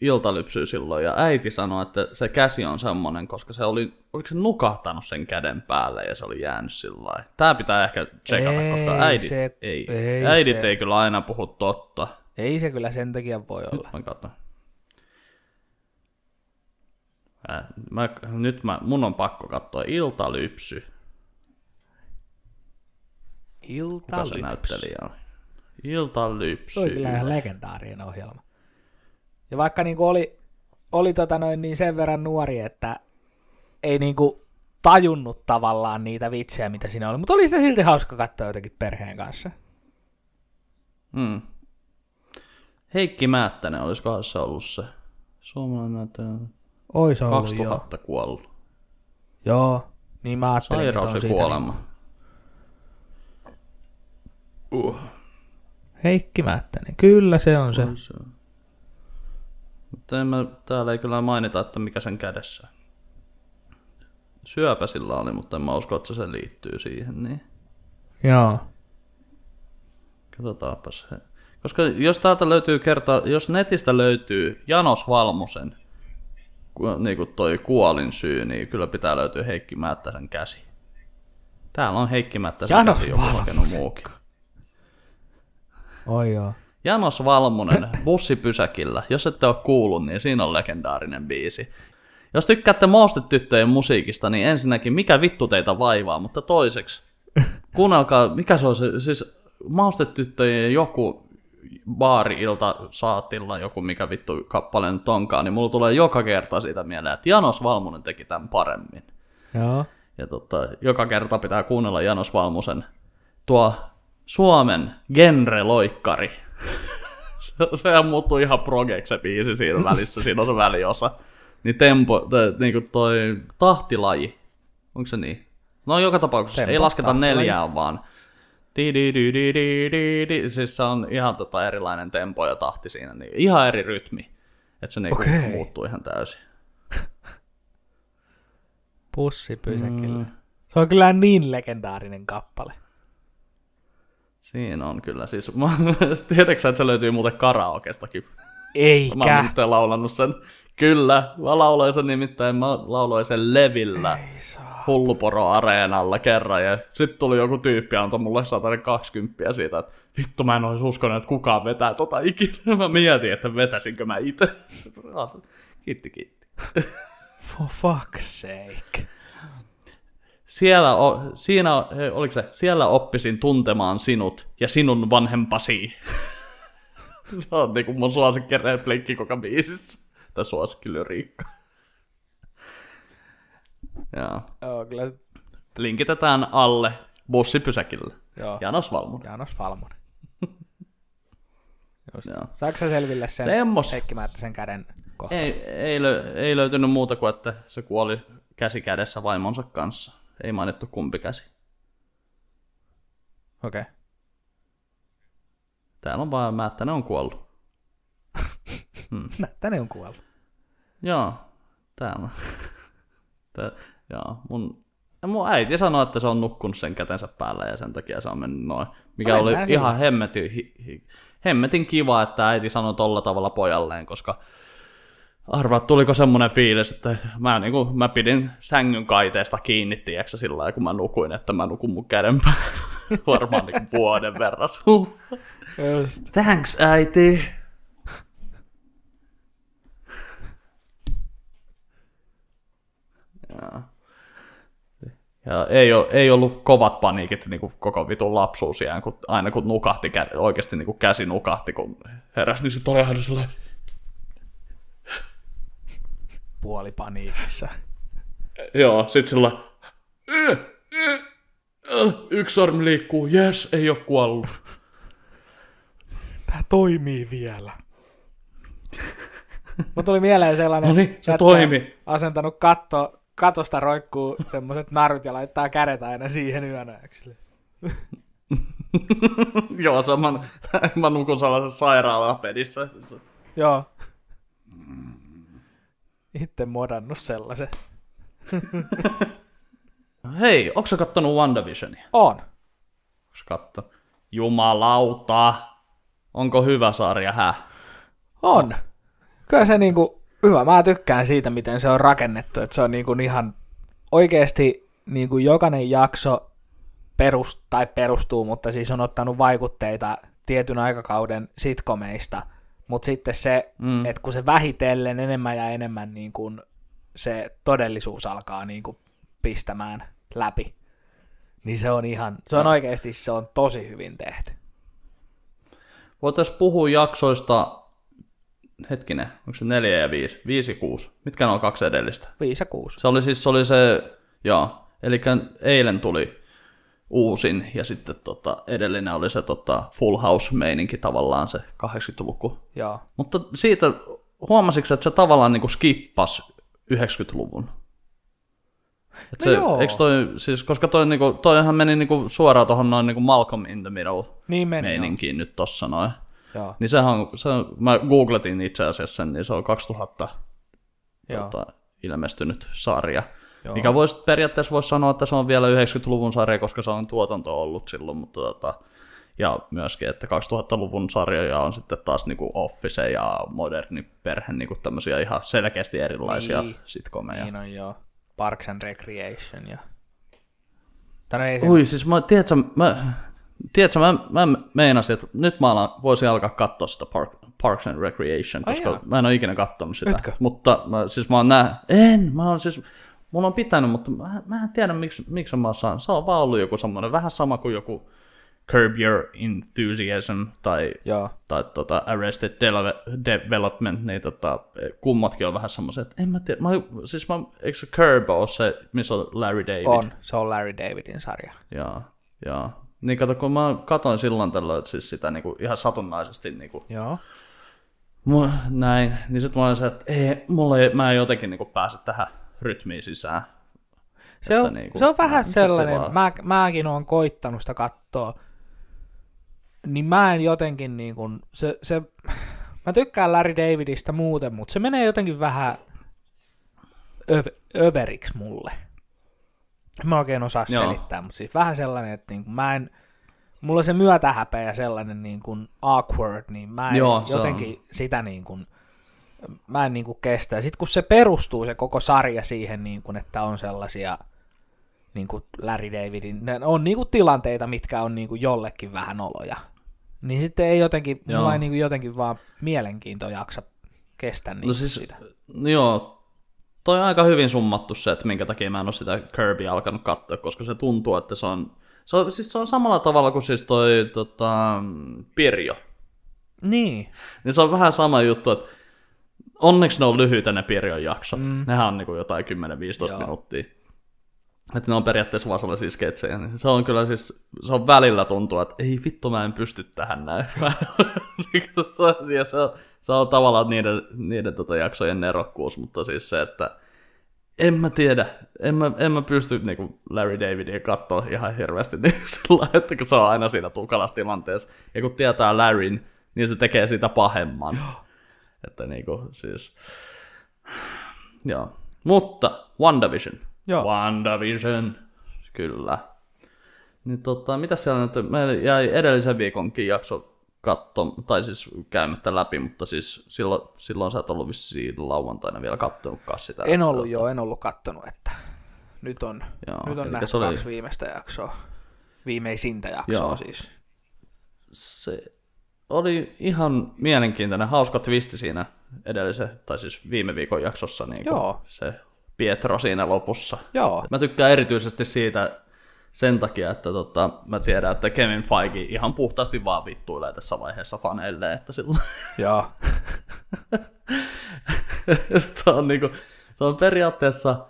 iltalypsyä silloin, ja äiti sanoi, että se käsi on semmonen, koska se oli, oliko se nukahtanut sen käden päälle, ja se oli jäänyt sillä lailla. Tää pitää ehkä tsekata, Ei koska äidit, se- ei, ei äidit se. ei kyllä aina puhu totta. Ei se kyllä sen takia voi olla. Mä katson. Mä, mä, nyt mä, mun on pakko katsoa iltalypsy. Kuka se Iltalypsy. näyttelijä on? Iltalypsy. Se oli kyllä ihan legendaarinen ohjelma. Ja vaikka niinku oli, oli tota noin niin sen verran nuori, että ei niinku tajunnut tavallaan niitä vitsejä, mitä siinä oli, mutta oli sitä silti hauska katsoa jotenkin perheen kanssa. Mm. Heikki Määttänen, olisikohan se ollut se? Suomalainen näyttelijä. Oi se 2000 kuollut. Joo. Niin mä ajattelin, Sairaus että ja on siitä kuolema. niinku- Uh. Heikki Määttänen, kyllä se on se. Se on. Mutta en mä, täällä ei kyllä mainita, että mikä sen kädessä. Syöpä sillä oli, mutta en mä usko, että se liittyy siihen. Niin. Joo. Katsotaanpas. he. Koska jos täältä löytyy kerta, jos netistä löytyy Janos Valmusen ku- niin kuin toi kuolin syy, niin kyllä pitää löytyä Heikki Määttäsen käsi. Täällä on Heikki Määttäsen Janos käsi, joku muukin. Oi joo. Janos Valmunen bussipysäkillä. Jos ette ole kuullut, niin siinä on legendaarinen biisi. Jos tykkäätte Maustet-tyttöjen musiikista, niin ensinnäkin mikä vittu teitä vaivaa, mutta toiseksi, kuunnelkaa, mikä se on se, siis Maustet-tyttöjen joku baari-ilta saatilla, joku mikä vittu kappale nyt onkaan, niin mulla tulee joka kerta siitä mieleen, että Janos Valmunen teki tämän paremmin. Joo. Ja tota, joka kerta pitää kuunnella Janos Valmusen tuo Suomen genre-loikkari. se, sehän muuttuu ihan progeksi se biisi siinä välissä, siinä on se väliosa. Niin tempo, te, niinku toi tahtilaji, onko se niin? No joka tapauksessa, Tempo, ei lasketa tahtilaji. neljään vaan. Di-di-di-di-di-di. Siis se on ihan tota erilainen tempo ja tahti siinä, niin ihan eri rytmi. Että se niinku Okei. muuttuu ihan täysin. Pussipysäkillä. Mm. Se on kyllä niin legendaarinen kappale. Siinä on kyllä. Siis, mä, tiedätkö että se löytyy muuten karaokestakin? Mä Eikä. oon nyt laulannut sen Kyllä, mä lauloin sen nimittäin, mä lauloin sen Levillä Hulluporo-areenalla kerran, ja sitten tuli joku tyyppi antoi mulle 120 siitä, että vittu mä en olisi uskonut, että kukaan vetää tota ikinä. Mä mietin, että vetäisinkö mä itse. Kiitti, kiitti. For fuck's sake. Siellä, o, siinä, oliko se, siellä oppisin tuntemaan sinut ja sinun vanhempasi. se on niinku mun suosikkirepliikki koko biisissä. Tai suosikkilyriikka. Joo. Joo, kyllä se- Linkitetään alle bussipysäkille. Joo. Janos Valmunen. Janos Valmonen. Just. Joo. Saatko sä selville sen Semmos. Heikki Määttäsen käden kohta? Ei, ei, lö, ei löytynyt muuta kuin, että se kuoli käsi kädessä vaimonsa kanssa. Ei mainittu kumpi käsi. Okei. Okay. Täällä on vaan Määttänen on kuollut. Tänne on kuollut. Joo, täällä. Tää, joo, mun, mun äiti sanoi, että se on nukkunut sen kätensä päällä ja sen takia se on mennyt noin. Mikä No oli ihan hemmetin, hi, hi, hemmetin kiva, että äiti sanoi tolla tavalla pojalleen, koska arvaa, tuliko semmoinen fiilis, että mä, niinku, mä pidin sängyn kaiteesta kiinni, tiiäksä, sillä lailla, kun mä nukuin, että mä nukun mun käden. Varmaan niinku vuoden verran. Just. Thanks, äiti. Ja, ja ei, ole, ei ollut kovat paniikit niin kuin koko vitun lapsuusiään, kun aina kun nukahti, oikeasti niin kuin käsi nukahti, kun heräsi, niin sitten oli aina sellainen, Puoli paniikissa. joo, sit sillä "Äh, äh, äh, yksi sormi liikkuu, jes, ei ole kuollut. Tää toimii vielä. Mut tuli mieleen sellainen, No niin, se jätkä toimi. asentanut katto, katosta roikkuu semmoset narut ja laittaa kädet aina siihen yönäyksille. joo, saman, mä nukun sellaisessa sairaalapedissä. Joo. Itse modannut sellaisen. Hei, onko sä kattonut WandaVisionia? On. Onko katto? Jumalauta. Onko hyvä sarja, hä? On. Kyllä se niinku, hyvä. Mä tykkään siitä, miten se on rakennettu. Että se on niinku ihan oikeasti niinku jokainen jakso perust, tai perustuu, mutta siis on ottanut vaikutteita tietyn aikakauden sitkomeista. Mutta sitten se, mm. että kun se vähitellen enemmän ja enemmän niin kun se todellisuus alkaa niin kun pistämään läpi, niin se on ihan, se on oikeasti, se on tosi hyvin tehty. Voitaisiin puhua jaksoista, hetkinen, onko se neljä ja viisi? Viisi ja kuusi. Mitkä ne on kaksi edellistä? 5 ja 6. Se oli siis se, oli se joo, eli eilen tuli uusin ja sitten tota, edellinen oli se tota, Full House-meininki tavallaan se 80-luku. Joo. Mutta siitä huomasitko, että se tavallaan niin skippas 90-luvun? Et No se, joo. eikö toi, siis, koska toi, niinku, toihan meni niinku suoraan tuohon noin niinku Malcolm in the Middle Niin meni, joo. meininkiin nyt tossa noin. Joo. Niin sehän on, se on, mä googletin itse asiassa sen, niin se on 2000 Joo. tota, ilmestynyt sarja. Joo. Mikä voisi, periaatteessa voisi sanoa, että se on vielä 90-luvun sarja, koska se on tuotanto ollut silloin, mutta tota, ja myöskin, että 2000-luvun sarjoja on sitten taas niinku Office ja moderni perhe, niinku tämmöisiä ihan selkeästi erilaisia Niin. niin. sitcomeja. Niin on joo. Parks and Recreation ja... Tai no ei. Ui, siis mä, tiedätkö, mä, tiedätkö, mä, mä meinasin, että nyt mä alan, voisin alkaa katsoa sitä Park, Parks and Recreation, Ai koska jaa. mä en ole ikinä katsonut sitä. Etkö? Mutta mä, siis mä oon nää, en, mä oon siis, mulla on pitänyt, mutta mä, mä en tiedä miksi, miksi mä saanut. Se on vaan ollut joku semmoinen, vähän sama kuin joku Curb Your Enthusiasm tai, Joo. tai tota Arrested Development, niin tota, kummatkin on vähän semmoiset, että en mä tiedä, mä, siis mä, eikö se Curb ole se, missä on Larry David? On. Se on Larry Davidin sarja. Joo, joo. Niin kato, kun mä katoin silloin tällöin että siis sitä niinku ihan satunnaisesti niinku, Joo. mu- näin, niin sit mä olin se, että ei, mulla ei, mä en jotenkin niinku pääse tähän rytmiin sisään. Se on, Että niinku, se on vähän sellainen, vaan- mä, mäkin oon koittanut sitä katsoa, niin mä en jotenkin niin kuin, se, se, mä tykkään Larry Davidista muuten, mutta se menee jotenkin vähän öv, överiksi mulle. Mä oikein osaa Joo. selittää, mutta siis vähän sellainen, että niin kuin mä en, mulla se myötähäpeä ja sellainen niin kuin awkward, niin mä en Joo, se on. jotenkin sitä niin kuin, mä en niinku kestä. Sitten kun se perustuu se koko sarja siihen, niinku, että on sellaisia niinku Larry Davidin, ne on niinku tilanteita, mitkä on niinku jollekin vähän oloja. Niin sitten ei jotenkin, Joo. mulla ei niinku jotenkin vaan mielenkiinto jaksa kestä niinku No siis, sitä. joo, toi on aika hyvin summattu se, että minkä takia mä en ole sitä Kirbyä alkanut katsoa, koska se tuntuu, että se on, se on, siis se on samalla tavalla kuin siis toi tota, Pirjo. Niin, Niin se on vähän sama juttu, että onneksi ne on lyhyitä ne Pirjon jaksot. Mm. Nehän on niinku jotain 10-15 Joo. minuuttia. Että ne on periaatteessa vaan sellaisia sketsejä. Niin se on kyllä siis, se on välillä tuntuu, että ei vittu mä en pysty tähän näin. Niinku se, on, ja se, on, se on tavallaan niiden, niiden tota jaksojen nerokkuus, mutta siis se, että en mä tiedä, en mä, en mä pysty niinku Larry Davidia katsoa ihan hirveästi niin sillä että kun se on aina siinä tukalassa tilanteessa. Ja kun tietää Larryn, niin se tekee sitä pahemman. Että niinku siis... Joo. Mutta WandaVision. Joo. WandaVision. Kyllä. Niin tota, mitä siellä nyt, meillä jäi edellisen viikonkin jakso katto, tai siis käymättä läpi, mutta siis silloin, silloin sä et ollut vissiin lauantaina vielä kattonutkaan sitä. en ollut joo, en ollut kattonut, että nyt on, Joo, nyt on nähty oli- kaksi viimeistä jaksoa. Viimeisintä jaksoa Joo. siis. Se oli ihan mielenkiintoinen, hauska twisti siinä edellisen, tai siis viime viikon jaksossa, niin Joo. se Pietro siinä lopussa. Joo, Mä tykkään erityisesti siitä sen takia, että tota, mä tiedän, että Kevin Feige ihan puhtaasti vaan vittuilee tässä vaiheessa faneille, että sillä joo. se, on niinku, se on periaatteessa,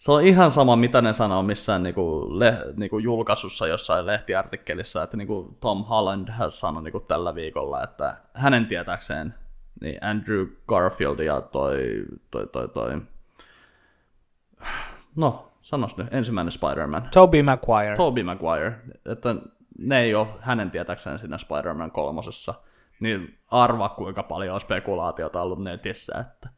se on ihan sama, mitä ne sanoo missään niinku, le, niinku julkaisussa jossain lehtiartikkelissa, että niinku Tom Holland has sanoi niinku tällä viikolla, että hänen tietääkseen niin Andrew Garfield ja toi, toi, toi, toi no, sanos nyt, ensimmäinen Spider-Man, Tobey Maguire. Tobey Maguire, että ne ei ole hänen tietääkseen siinä Spider-Man kolmosessa, niin arva kuinka paljon on spekulaatiota ollut netissä, että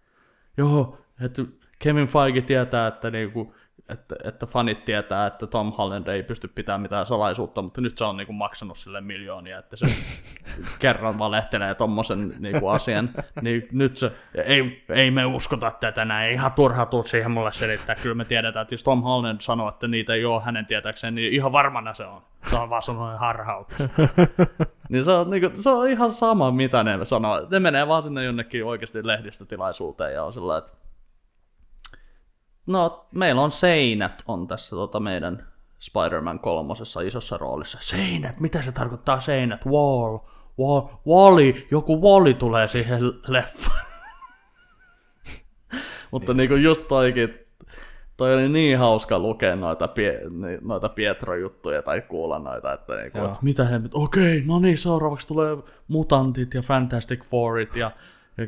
joo, että Kevin Feige tietää, että, niinku, että, että fanit tietää, että Tom Holland ei pysty pitämään mitään salaisuutta, mutta nyt se on niinku maksanut sille miljoonia, että se kerran valehtelee tommosen niinku asian, niin nyt se, ei, ei me uskota tätä näin, ihan turha tuu siihen mulle selittää, kyllä me tiedetään, että jos Tom Holland sanoo, että niitä ei ole hänen tietääkseen, niin ihan varmana se on. Se on vaan semmoinen harhautus. niin se on, niinku, se on ihan sama, mitä ne sanoo. Ne menee vaan sinne jonnekin oikeasti lehdistötilaisuuteen ja on sillä että No, meillä on seinät on tässä tota meidän Spider-Man kolmosessa isossa roolissa. Seinät, mitä se tarkoittaa seinät? Wall, wall, walli, joku walli tulee siihen leffaan. Mutta niinku just toikin, toi oli niin hauska lukea noita, pie, noita Pietro-juttuja tai kuulla noita, että, niinku, että mitä he, okei, no niin, seuraavaksi tulee mutantit ja Fantastic Fourit ja, ja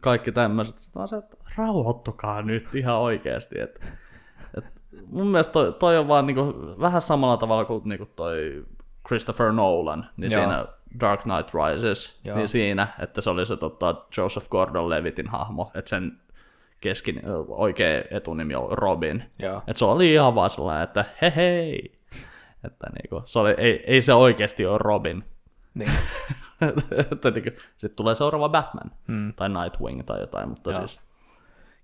kaikki tämmöiset. Sitten mä sanoin, että rauhoittukaa nyt ihan oikeasti. Että, et mun mielestä toi, toi on vaan niinku, vähän samalla tavalla kuin niinku toi Christopher Nolan, niin Joo. siinä Dark Knight Rises, Joo. niin siinä, että se oli se tota, Joseph Gordon-Levitin hahmo, että sen keskin, oikea etunimi on Robin. Joo. Että se oli ihan vaan sellainen, että hei hei. Että niinku, se oli, ei, ei se oikeasti ole Robin. Niin. että niinku, sitten tulee seuraava Batman hmm. tai Nightwing tai jotain, mutta Joo. siis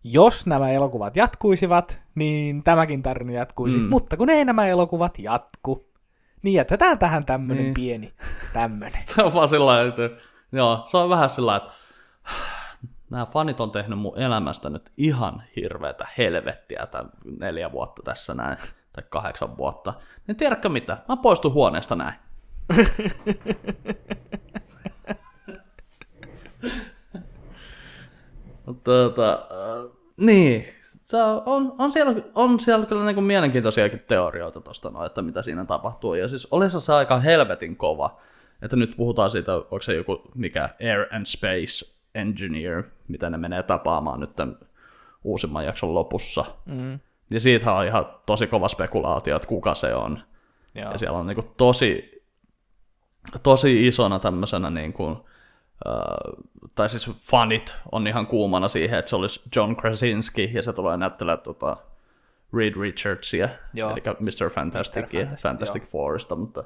Jos nämä elokuvat jatkuisivat, niin tämäkin tarina jatkuisi. Mm. Mutta kun ei nämä elokuvat jatku, niin jätetään tähän tämmönen Niin. niin. pieni tämmönen. se on vaan sillä että joo, se on vähän sillä että nämä fanit on tehnyt mun elämästä nyt ihan hirveätä helvettiä tämän neljä vuotta tässä näin, tai kahdeksan vuotta. Niin tiedätkö mitä? Mä poistun huoneesta näin. Mutta äh, niin, se on, on, siellä, on siellä kyllä niinku mielenkiintoisiakin teorioita tuosta, no, että mitä siinä tapahtuu. Ja siis olisi se aika helvetin kova, että nyt puhutaan siitä, onko se joku mikä Air and Space Engineer, mitä ne menee tapaamaan nyt tämän uusimman jakson lopussa. Mm. Ja siitä on ihan tosi kova spekulaatio, että kuka se on. Joo. Ja siellä on niinku tosi, tosi isona tämmöisenä niin kuin, tai siis fanit on ihan kuumana siihen, että se olisi John Krasinski ja se tulee näyttelemään tota Reed Richardsia, Joo. eli Mr. Fantastic, Mr. Fantastic, Fantastic Fourista, mutta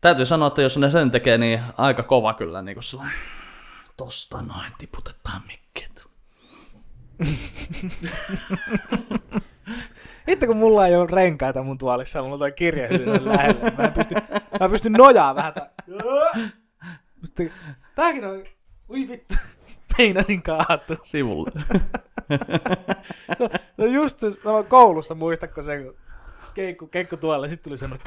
täytyy sanoa, että jos ne sen tekee, niin aika kova kyllä niin kuin sellainen tosta noin, tiputetaan mikkiet. Hitto kun mulla ei ole renkaita mun tuolissa, mulla on toi kirjahylly lähellä. Mä en pysty, mä pystyn nojaa vähän. Tääkin on, ui vittu, meinasin kaatua. Sivulle. No, no just se, no koulussa muistatko se, kun keikku, keikku tuolla, sitten tuli semmoinen,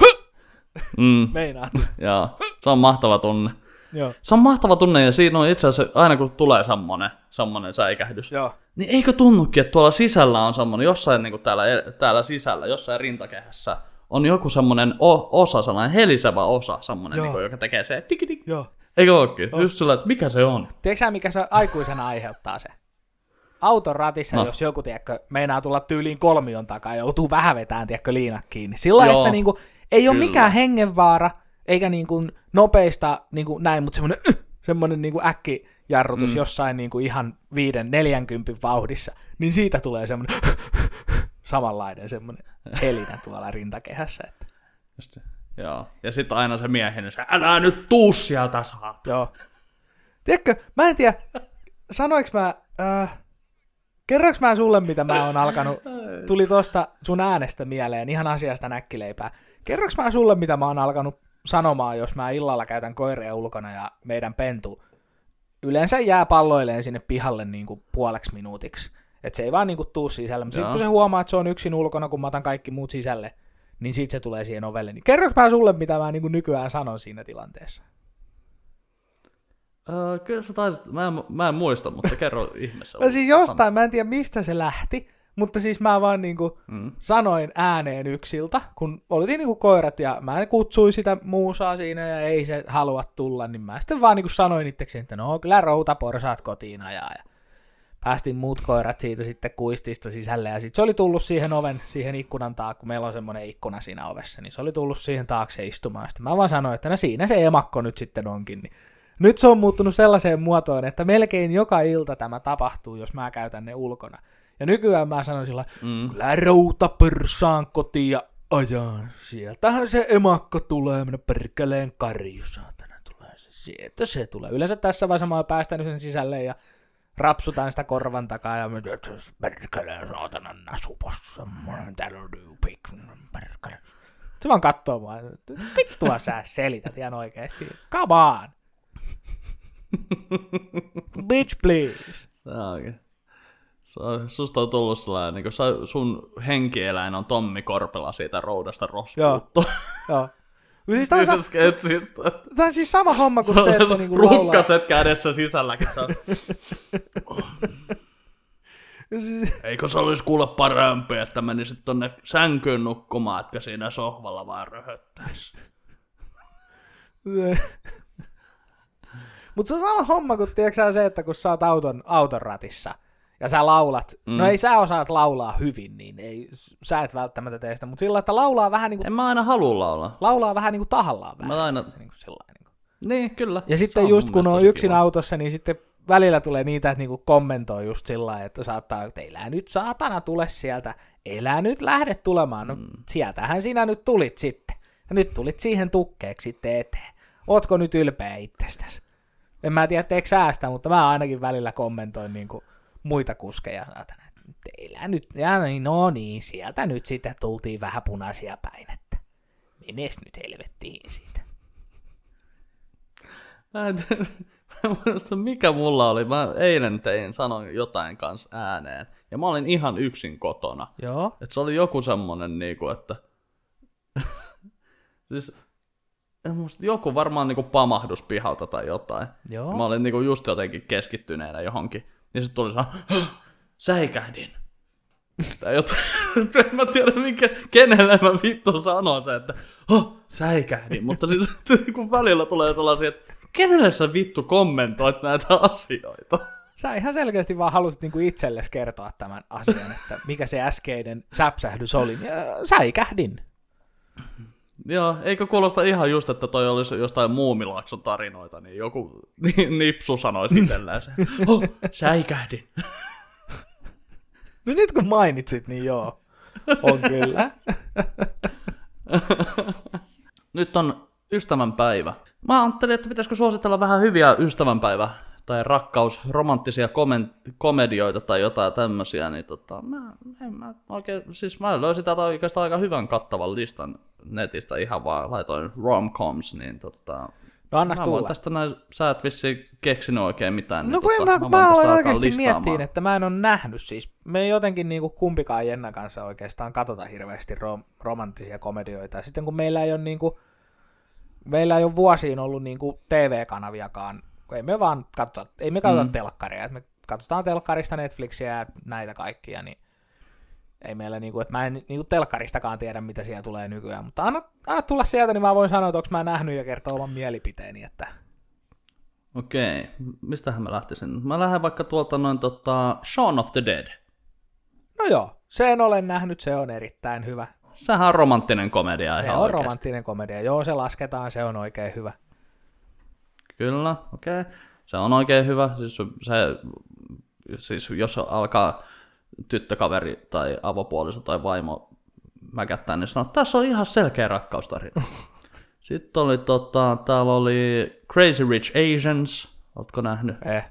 mm, meinaa. joo, se on mahtava tunne. Joo, Se on mahtava tunne ja siinä on itse asiassa aina kun tulee semmonen, semmonen säikähdys, joo, niin eikö tunnukin, että tuolla sisällä on semmonen, jossain niin kuin täällä, täällä sisällä, jossain rintakehässä, on joku semmonen o- osa, sellainen helisevä osa, semmonen, Joo. niin kuin, joka tekee se tiki joo. Eikö ookin? Just sillä, että mikä se on? Tiedätkö mikä se aikuisena aiheuttaa se? Auton ratissa, no. Jos joku tiedätkö, meinaa tulla tyyliin kolmion takaa ja joutuu vähän vetään tiedätkö, liinat kiinni. Sillä Joo, että niinku, ei ole kyllä. mikään hengenvaara, eikä niinku nopeista niinku näin, mutta semmoinen, semmoinen niinku äkkijarrutus mm. jossain niinku ihan viiden, neljänkympin vauhdissa, niin siitä tulee semmoinen samanlainen semmoinen helinä tuolla rintakehässä. Että. Just, joo. Ja sitten aina se miehen, se, älä nyt tuu sieltä saa. Joo. Tiedätkö, mä en tiedä, sanoinko mä, äh, mä sulle, mitä mä oon alkanut, tuli tosta sun äänestä mieleen, ihan asiasta näkkileipää. Kerroinko mä sulle, mitä mä oon alkanut sanomaan, jos mä illalla käytän koiria ulkona ja meidän pentu yleensä jää palloilleen sinne pihalle niin kuin puoleksi minuutiksi. Että se ei vaan niin kuin tuu sisälle. Mutta sitten kun se huomaa, että se on yksin ulkona, kun mä otan kaikki muut sisälle, niin sitten se tulee siihen ovelle. Niin kerroinko mä sulle, mitä mä niin kuin nykyään sanon siinä tilanteessa? Öö, kyllä sä taisit, mä en, mä en muista, mutta kerro ihmeessä. Mä siis jostain, mä en tiedä mistä se lähti, mutta siis mä vaan niinku Mm. sanoin ääneen yksiltä, kun oltiin niinku koirat ja mä kutsuin sitä muusaa siinä ja ei se halua tulla, niin mä sitten vaan niinku sanoin itseksi, että no kyllä routa porsaat kotiin ajaa ja päästin muut koirat siitä sitten kuistista sisälle ja sitten se oli tullut siihen oven, siihen ikkunan taakse, kun meillä on semmoinen ikkuna siinä ovessa, niin se oli tullut siihen taakse istumaan. Sitten mä vaan sanoin, että no siinä se emakko nyt sitten onkin, niin nyt se on muuttunut sellaiseen muotoon, että melkein joka ilta tämä tapahtuu, jos mä käytän ne ulkona. Ja nykyään mä sanon sillä Mm. kyllä routa pörsään kotiin ja ajaa. Sieltähän se emakko tulee, minä perkeleen karju, saatana tulee se. Sieltä se tulee. Yleensä tässä vaiheessa mä oon päästänyt sen sisälle ja rapsutaan sitä korvan takaa ja mä perkeleen saatana nasupos, semmoinen täällä on pik, perkele. Se vaan kattoo mua. Vittua sä selität ihan oikeesti. Come on. Bitch please. Se onkin. Se on, susta on tullut sellainen, niin sun henkieläin on Tommi Korpela siitä roudasta rospuuttu. Joo. Siis tää, on sa- Sketsistä. tää on siis sama homma kuin se, että niinku laulaa. Rukkaset kädessä sisälläkin. Se on, Siis- Eikö se olisi kuule parempi, että menisit tonne sänkyyn nukkumaan, etkä siinä sohvalla vaan röhöttäisi. Mutta se on sama homma kuin se, että kun sä oot auton, auton ratissa ja sä laulat, mm. no ei sä osaat laulaa hyvin, niin ei, sä et välttämättä tee sitä, mutta sillä että laulaa vähän niin kuin, En mä aina halua laulaa. laulaa vähän niin kuin tahallaan vähän. Mä aina- Se niin kuin sillain, niin kuin. Niin, kyllä. Ja sitten just kun on yksin kiva. autossa, niin sitten välillä tulee niitä, että niinku kommentoi just sillä että saattaa, että elää nyt saatana tule sieltä, elää nyt lähde tulemaan. No mm. sieltähän sinä nyt tulit sitten. Ja nyt tulit siihen tukkeeksi sitten eteen. Ootko nyt ylpeä itsestäsi? En mä tiedä, teekö säästä, mutta mä ainakin välillä kommentoin niinku muita kuskeja. Saatana, elää nyt, ja niin, no niin, sieltä nyt sitten tultiin vähän punaisia päin, että menes nyt helvettiin siitä. Mä en tiedä, mä en muista, mikä mulla oli. Mä eilen tein, sanoin jotain kanssa ääneen. Ja mä olin ihan yksin kotona. Joo. Et se oli joku semmonen niinku, että... siis... en muista, joku varmaan niinku pamahdus pihalta tai jotain. Joo. Mä olin niinku just jotenkin keskittyneenä johonkin. Ja sitten tuli se, säikähdin. Tai jotain. en mä tiedä, mikä, kenelle mä vittu sanon se, että oh, säikähdin. Mutta siis kun välillä tulee sellaisia, että kenelle sä vittu kommentoit näitä asioita? Sä ihan selkeästi vaan halusit niinku itsellesi kertoa tämän asian, että mikä se äskeinen säpsähdys oli. Säikähdin. Joo, eikö kuulosta ihan just, että toi olisi jostain muumilaakson tarinoita, niin joku ni- nipsu sanoisi itselleen se. Oh, säikähdin. No nyt kun mainitsit, niin joo. On kyllä. Nyt on ystävänpäivä. Mä ajattelin, että pitäisikö suositella vähän hyviä ystävänpäivä tai rakkaus, romanttisia komen, komedioita tai jotain tämmöisiä, niin tota, mä, en, mä oikein, siis mä löysin täältä oikeastaan aika hyvän kattavan listan netistä ihan vaan laitoin romcoms, niin tota, No anna mä tulla. tästä näin, sä et vissiin keksinyt oikein mitään. No niin kun en tota, mä, voin mä, tästä aloin alkaa oikeasti miettiä, että mä en ole nähnyt siis. Me ei jotenkin niinku kumpikaan Jennan kanssa oikeastaan katota hirveästi rom- romanttisia komedioita. Sitten kun meillä ei ole niinku, meillä ei ole vuosiin ollut niinku TV-kanaviakaan, kun ei me vaan katsota, ei me katsota mm. telkkaria, että me katsotaan telkkarista Netflixiä ja näitä kaikkia, niin ei meillä niinku, että mä en niinku telkkaristakaan tiedä, mitä siellä tulee nykyään, mutta anna, anna tulla sieltä, niin mä voin sanoa, että onko mä nähnyt ja kertoa oman mielipiteeni, että Okei, mistähän mä lähtisin? Mä lähden vaikka tuolta noin tota Shaun of the Dead. no joo, sen olen nähnyt, se on erittäin hyvä. Sehän on romanttinen komedia Se ihan on oikeasti. romanttinen komedia. Joo, se lasketaan, se on oikein hyvä. Kyllä, okei. Okay. Se on oikein hyvä. Siis, se, siis jos alkaa tyttökaveri tai avopuoliso tai vaimo mäkättää, niin sanoo, että tässä on ihan selkeä rakkaustarina. Sitten oli tota, täällä oli Crazy Rich Asians, ootko nähnyt? Eh.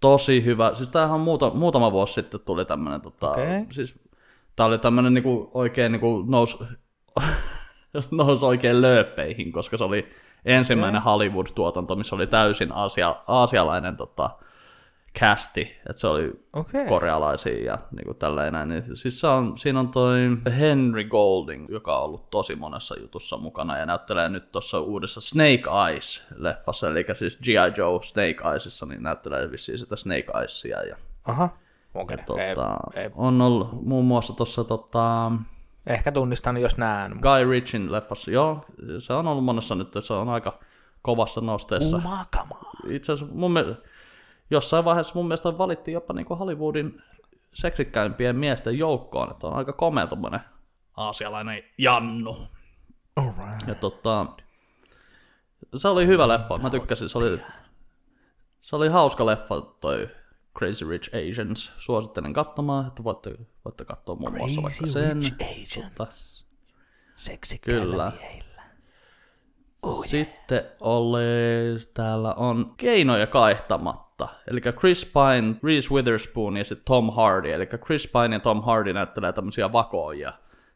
Tosi hyvä. Siis tämähän on muuta, muutama vuosi sitten tuli tämmönen, tota, Okei. siis tää oli tämmönen niinku oikein niinku nous, nousi oikein lööppeihin, koska se oli ensimmäinen Hollywood-tuotanto, missä oli täysin aasia, aasialainen tota, casti, että se oli Okei. korealaisia ja niin kuin tälleen näin. Niin, siis se on, siinä on toi Henry Golding, joka on ollut tosi monessa jutussa mukana ja näyttelee nyt tuossa uudessa Snake Eyes-leffassa, eli siis G.I. Joe Snake Eyesissa, niin näyttelee vissiin sitä Snake Eyesia. Ja, Aha. Okei. tota, Ei, ei. On ollut muun muassa tuossa tota, Ehkä tunnistan, jos näen. Guy Ritchin leffassa, joo, se on ollut monessa nyt, se on aika kovassa nosteessa. Umakamaa. itse asiassa mun mielestä, jossain vaiheessa mun mielestä valittiin jopa niin Hollywoodin seksikkäimpien miesten joukkoon, että on aika komea tommonen aasialainen Jannu. Alright. Ja tota, se oli hyvä leffa, mä tykkäsin, se oli, se oli hauska leffa toi Crazy Rich Asians, suosittelen katsomaan, että voitte, voitte katsoa muun muassa vaikka sen. Agent. Tota, Seksikkäillä Kyllä. miehillä. Sitten oli, täällä on keinoja kaihtamatta. Eli Chris Pine, Reese Witherspoon ja sitten Tom Hardy. Eli Chris Pine ja Tom Hardy näyttelee tämmöisiä vakoja.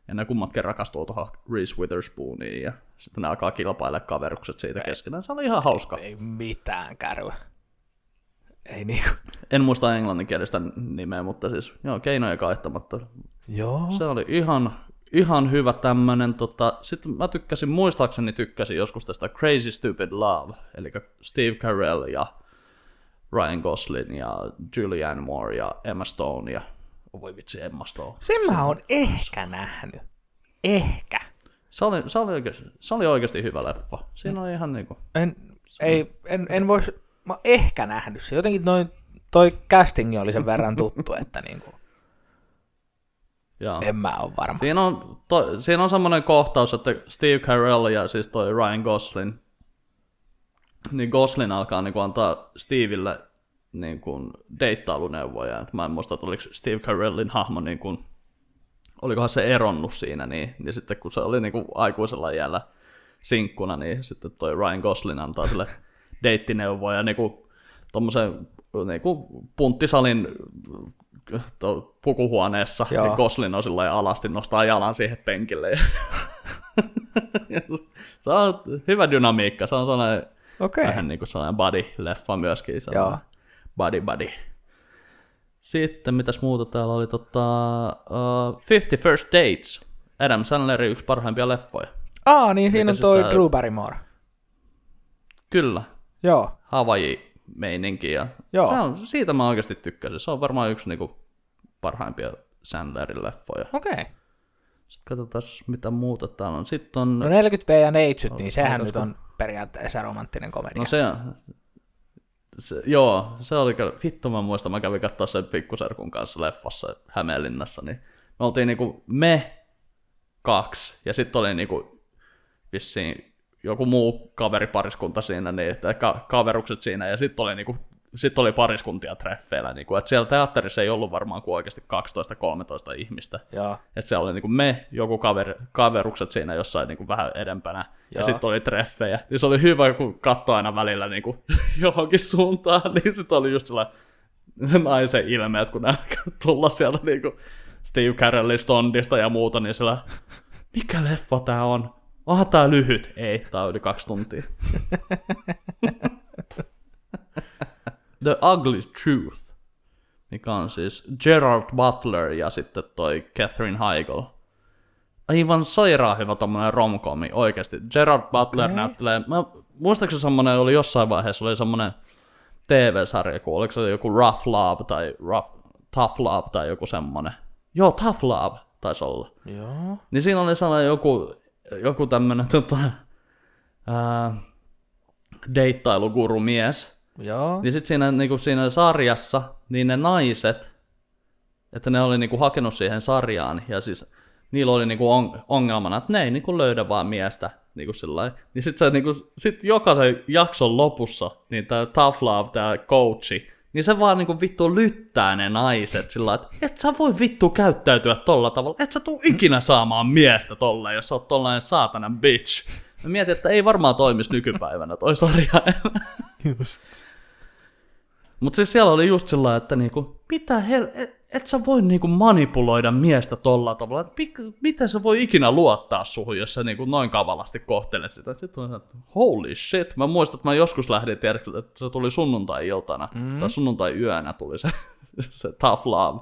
Ja ne kummatkin rakastuu tuohon Reese Witherspooniin. Ja sitten ne alkaa kilpailla kaverukset siitä keskenään. Se oli ihan hauska. Ei mitään kärryä. Ei niinku. En muista englanninkielistä nimeä, mutta siis joo, keinoja kaihtamatta. Joo. Se oli ihan, ihan hyvä tämmönen. Tota, Sitten mä tykkäsin, muistaakseni tykkäsin joskus tästä Crazy Stupid Love, eli Steve Carell ja Ryan Gosling ja Julianne Moore ja Emma Stone ja voi vitsi Emma Stone. Sen mä oon ehkä nähnyt. Ehkä. Se oli, se oli, oikeasti, se oli oikeasti hyvä leffa. Siinä oli ihan niinku... En, ei, en, en vois, mä oon ehkä nähnyt se. Jotenkin noin, toi casting oli sen verran tuttu, että niinku, Joo. en mä oo varma. Siinä on, to, siinä on semmoinen kohtaus, että Steve Carell ja siis toi Ryan Gosling, niin Gosling alkaa niin antaa Stevelle niin kuin deittailuneuvoja. Et Mä en muista, että oliko Steve Carellin hahmo, niin kuin, olikohan se eronnut siinä, niin, niin sitten kun se oli niin kuin aikuisella iällä sinkkuna, niin sitten toi Ryan Gosling antaa sille deittineuvoja niin kuin tommosen niin kuin punttisalin to, pukuhuoneessa, Joo. ja Goslin on sillä alasti, nostaa jalan siihen penkille. Ja se on hyvä dynamiikka, se on sellainen Okei. vähän niin kuin sellainen body-leffa myöskin. Sellainen body body. Sitten mitäs muuta täällä oli, tota, uh, 50 First Dates, Adam Sandlerin yksi parhaimpia leffoja. Aa, niin siinä on Mikä toi siis tää- Drew Barrymore. Kyllä, Joo. Hawaii-meininki. Ja Joo. Se on, siitä mä oikeasti tykkäsin. Se on varmaan yksi niinku parhaimpia Sandlerin leffoja. Okei. Sitten katsotaan, mitä muuta täällä on. Sitten on... No 40V ja Neitsyt, niin sehän nyt on periaatteessa romanttinen komedia. No se on... Se, joo, se oli kyllä, vittu mä muistan, mä kävin katsoa sen pikkuserkun kanssa leffassa Hämeenlinnassa, niin me oltiin niinku me kaksi, ja sitten oli niinku vissiin joku muu kaveripariskunta siinä, niin, että ka- kaverukset siinä, ja sitten oli niinku sitten oli pariskuntia treffeillä, niin kuin, että siellä teatterissa ei ollut varmaan kuin oikeasti 12-13 ihmistä. Joo. Että siellä oli niin kuin me, joku kaveri, kaverukset siinä jossain niin kuin vähän edempänä, Joo. ja sitten oli treffejä. Niin se oli hyvä, kun katsoi aina välillä niin kuin johonkin suuntaan, niin sitten oli just sellainen naisen ilmeet, kun ne tulla sieltä niin kuin Steve Carellin Stondista ja muuta, niin sillä mikä leffa tää on? Onhan tää lyhyt. Ei, tää on yli kaksi tuntia. The Ugly Truth, mikä on siis Gerard Butler ja sitten toi Catherine Heigl. Aivan sairaan hyvä tommonen romkomi, oikeasti. Gerard Butler okay. näyttelee, mä, muistaakseni semmonen oli jossain vaiheessa, oli semmonen TV-sarja, kun oliko se joku Rough Love tai rough, Tough Love tai joku semmonen. Joo, Tough Love taisi olla. Joo. Niin siinä oli sellainen joku, joku tämmönen tota, ää, deittailuguru mies. Joo. Niin sitten siinä, niinku, siinä sarjassa, niin ne naiset, että ne oli niinku hakenut siihen sarjaan, ja siis niillä oli niinku on, ongelmana, että ne ei niinku löydä vaan miestä, niinku sillai. Niin sitten niinku, sit jokaisen jakson lopussa, niin tämä Tough Love, tämä coachi, niin se vaan niinku vittu lyttää ne naiset sillä että et sä voi vittu käyttäytyä tolla tavalla, et sä tuu ikinä saamaan miestä tolla, jos sä oot tollainen saatanan bitch. Mä mietin, että ei varmaan toimisi nykypäivänä toi sarja. Just. Mutta siis siellä oli just sillä että niinku, mitä hel... Et, sä voi niinku manipuloida miestä tolla tavalla. Et mik- miten sä voi ikinä luottaa suhun, jos sä niinku noin kavalasti kohtelet sitä. Sitten on, että holy shit. Mä muistan, että mä joskus lähdin, tiedätkö, että se tuli sunnuntai-iltana. Mm. Tai sunnuntai-yönä tuli se, se tough love.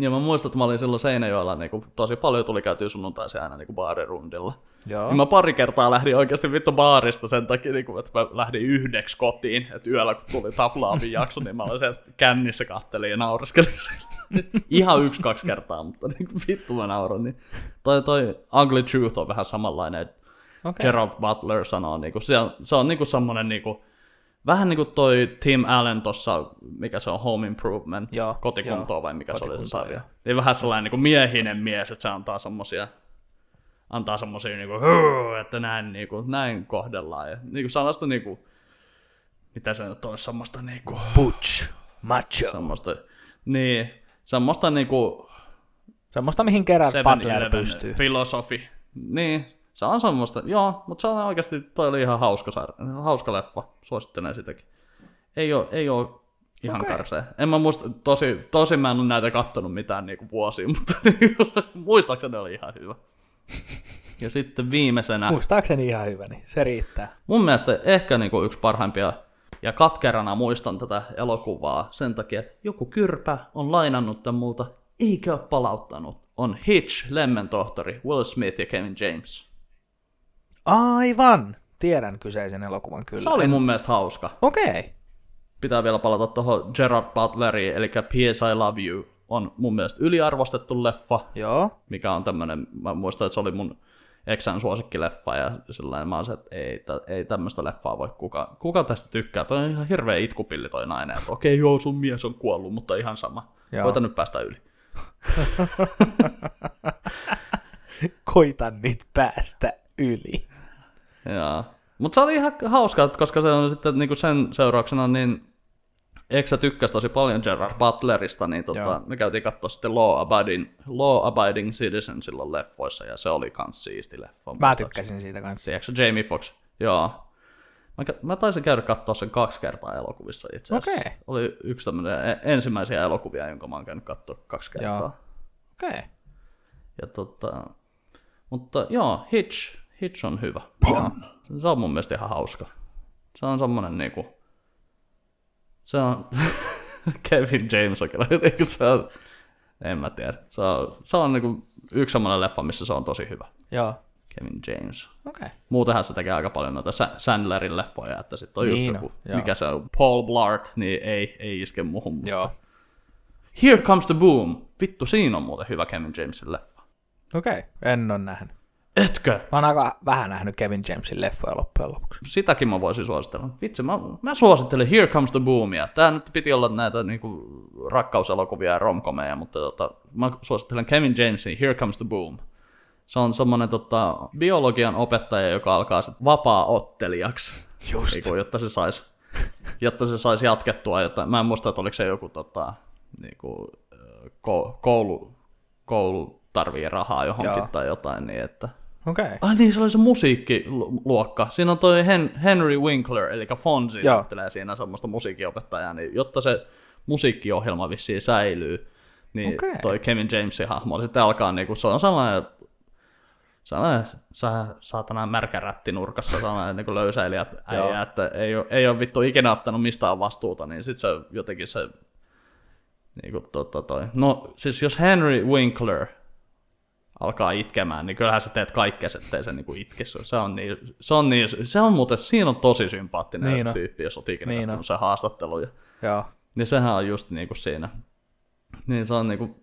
Ja mä muistan, että mä olin silloin Seinäjoella, niin kuin, tosi paljon tuli käytyä sunnuntaisin aina niin kuin baarirundilla. Joo. Ja mä pari kertaa lähdin oikeasti vittu baarista sen takia, niin kuin, että mä lähdin yhdeksi kotiin, että yöllä kun tuli Taflaavin jakso, niin mä olin se, että kännissä kattelin ja naureskelin Ihan yksi-kaksi kertaa, mutta niin kuin, vittu mä nauran. Niin. Toi, toi Ugly Truth on vähän samanlainen, okay. Gerald Butler sanoo, niin kuin, se on, se on niin kuin semmoinen niin kuin, Vähän niin kuin toi Tim Allen tuossa, mikä se on, Home Improvement, Joo, kotikuntoa joo, vai mikä se oli se sarja. Niin vähän sellainen niin kuin miehinen mies, että se antaa semmosia, antaa semmosia niin kuin, "Huu", että näin, niin kuin, näin kohdellaan. Ja niin kuin sellaista niin kuin, mitä se nyt on, semmoista niin kuin, Butch. Macho. semmoista, niin, semmoista niin kuin Semmoista, mihin kerran Butler 7-Eleven pystyy. filosofi. Niin, se on semmoista, joo, mutta se on oikeasti, toi oli ihan hauska, sar- hauska leffa, suosittelen sitäkin. Ei oo, ei oo ihan okay. karsea. En mä muista, tosi, tosi mä en ole näitä kattonut mitään niinku vuosia, mutta muistaakseni oli ihan hyvä. Ja sitten viimeisenä, Muistaakseni ihan hyvä, niin se riittää. mun mielestä ehkä niinku yksi parhaimpia, ja katkerana muistan tätä elokuvaa sen takia, että joku kyrpä on lainannut tämän multa, eikä ole palauttanut. On Hitch, Lemmen tohtori, Will Smith ja Kevin James. Aivan! Tiedän kyseisen elokuvan kyllä. Se oli mun mielestä hauska. Okei. Okay. Pitää vielä palata tuohon Gerard Butleriin, eli P.S. I Love You on mun mielestä yliarvostettu leffa, Joo. mikä on tämmönen, mä muistan, että se oli mun eksän suosikkileffa, ja sellainen mä oon se, että ei, tä, ei tämmöistä leffaa voi kuka, kuka tästä tykkää. Toi on ihan hirveä itkupilli toi nainen, okei joo, sun mies on kuollut, mutta ihan sama. Joo. Koita nyt päästä yli. Koitan nyt päästä yli. Joo. Mutta se oli ihan hauskaa, koska se on sitten niinku sen seurauksena, niin Eksä tykkäsi tosi paljon Gerard Butlerista, niin tota, Joo. me käytiin katsoa sitten Law Abiding, Law Abiding Citizen silloin leffoissa, ja se oli kans siisti leffa. Mä tykkäsin siitä kanssa. Tiedätkö Jamie Fox? Joo. Mä, mä taisin käydä katsoa sen kaksi kertaa elokuvissa itse asiassa. Okei. Oli yksi tämmöinen e- ensimmäisiä elokuvia, jonka mä oon käynyt katsoa kaksi kertaa. Okei. Okay. Ja tota, mutta joo, Hitch, Hitch on hyvä. Joo. Se on mun mielestä ihan hauska. Se on semmonen niinku, se on, Kevin James on kyllä, niinku se on, en mä tiedä. Se on, se on niinku yksi semmonen leffa, missä se on tosi hyvä. Joo. Kevin James. Okay. Muutenhan se tekee aika paljon noita Sa- Sandlerin leffoja, että sitten on just Niin joku, on, joo. mikä se on, Paul Blart, niin ei, ei iske mutta- Joo. Here Comes the Boom. Vittu, siinä on muuten hyvä Kevin Jamesin leffa. Okei. Okay. En ole nähnyt. Etkö? Mä oon aika vähän nähnyt Kevin Jamesin leffoja loppujen lopuksi. Sitäkin mä voisin suositella. Vitsi, mä, mä suosittelen Here Comes the Boomia. Tää nyt piti olla näitä niinku, rakkauselokuvia ja romkomeja, mutta tota, mä suosittelen Kevin Jamesin Here Comes the Boom. Se on semmonen tota, biologian opettaja, joka alkaa sit vapaa-ottelijaksi, Just. niinku, jotta se sais jotta se saisi jatkettua jotain. Mä en muista, että oliko se joku tota, niinku, ko- koulu, koulu tarvii rahaa johonkin Joo. tai jotain, niin että... Okei. Okay. Ai niin, se oli se musiikkiluokka. Siinä on toi Hen- Henry Winkler, eli Fonzi näyttelee siinä semmoista musiikkiopettajaa, niin jotta se musiikkiohjelma vissiin säilyy, niin Okei. toi Kevin Jamesin hahmo sitten alkaa niinku, se on sellainen, sellainen sä, saatana märkä rätti nurkassa, sellainen niinku löysäilijä äijä, että ei ole, ei ole vittu ikinä ottanut mistään vastuuta, niin sitten se jotenkin se, niinku tota toi. No siis jos Henry Winkler alkaa itkemään, niin kyllähän sä teet kaikkea, ettei se niinku itkisi. Se on, niin, se on, niin, se on muuten, siinä on tosi sympaattinen Niin niin on. tyyppi, jos oot ikinä Niin niin on. se haastattelu. Ja, Joo. niin sehän on just niinku siinä. Niin se on niinku,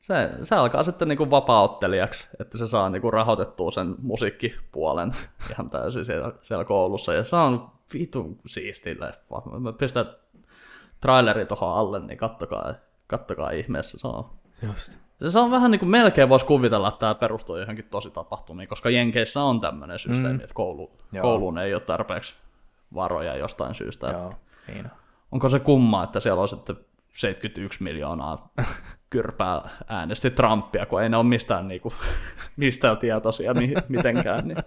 se, se alkaa sitten niinku vapauttelijaksi, että se saa niinku rahoitettua sen musiikkipuolen ihan täysin siellä, siellä koulussa. Ja se on vitun siisti leffa. Mä pistän traileri tuohon alle, niin kattokaa, kattokaa ihmeessä. Se on, Just. Se on vähän niin kuin melkein voisi kuvitella, että tämä perustuu johonkin tosi tapahtumiin, koska Jenkeissä on tämmöinen systeemi, mm. että koulu, Joo. kouluun ei ole tarpeeksi varoja jostain syystä. Joo. Niin on. Onko se kumma, että siellä on sitten 71 miljoonaa kyrpää äänesti Trumpia, kun ei ne ole mistään, niinku, mistään tietoisia mi- mitenkään. Niin.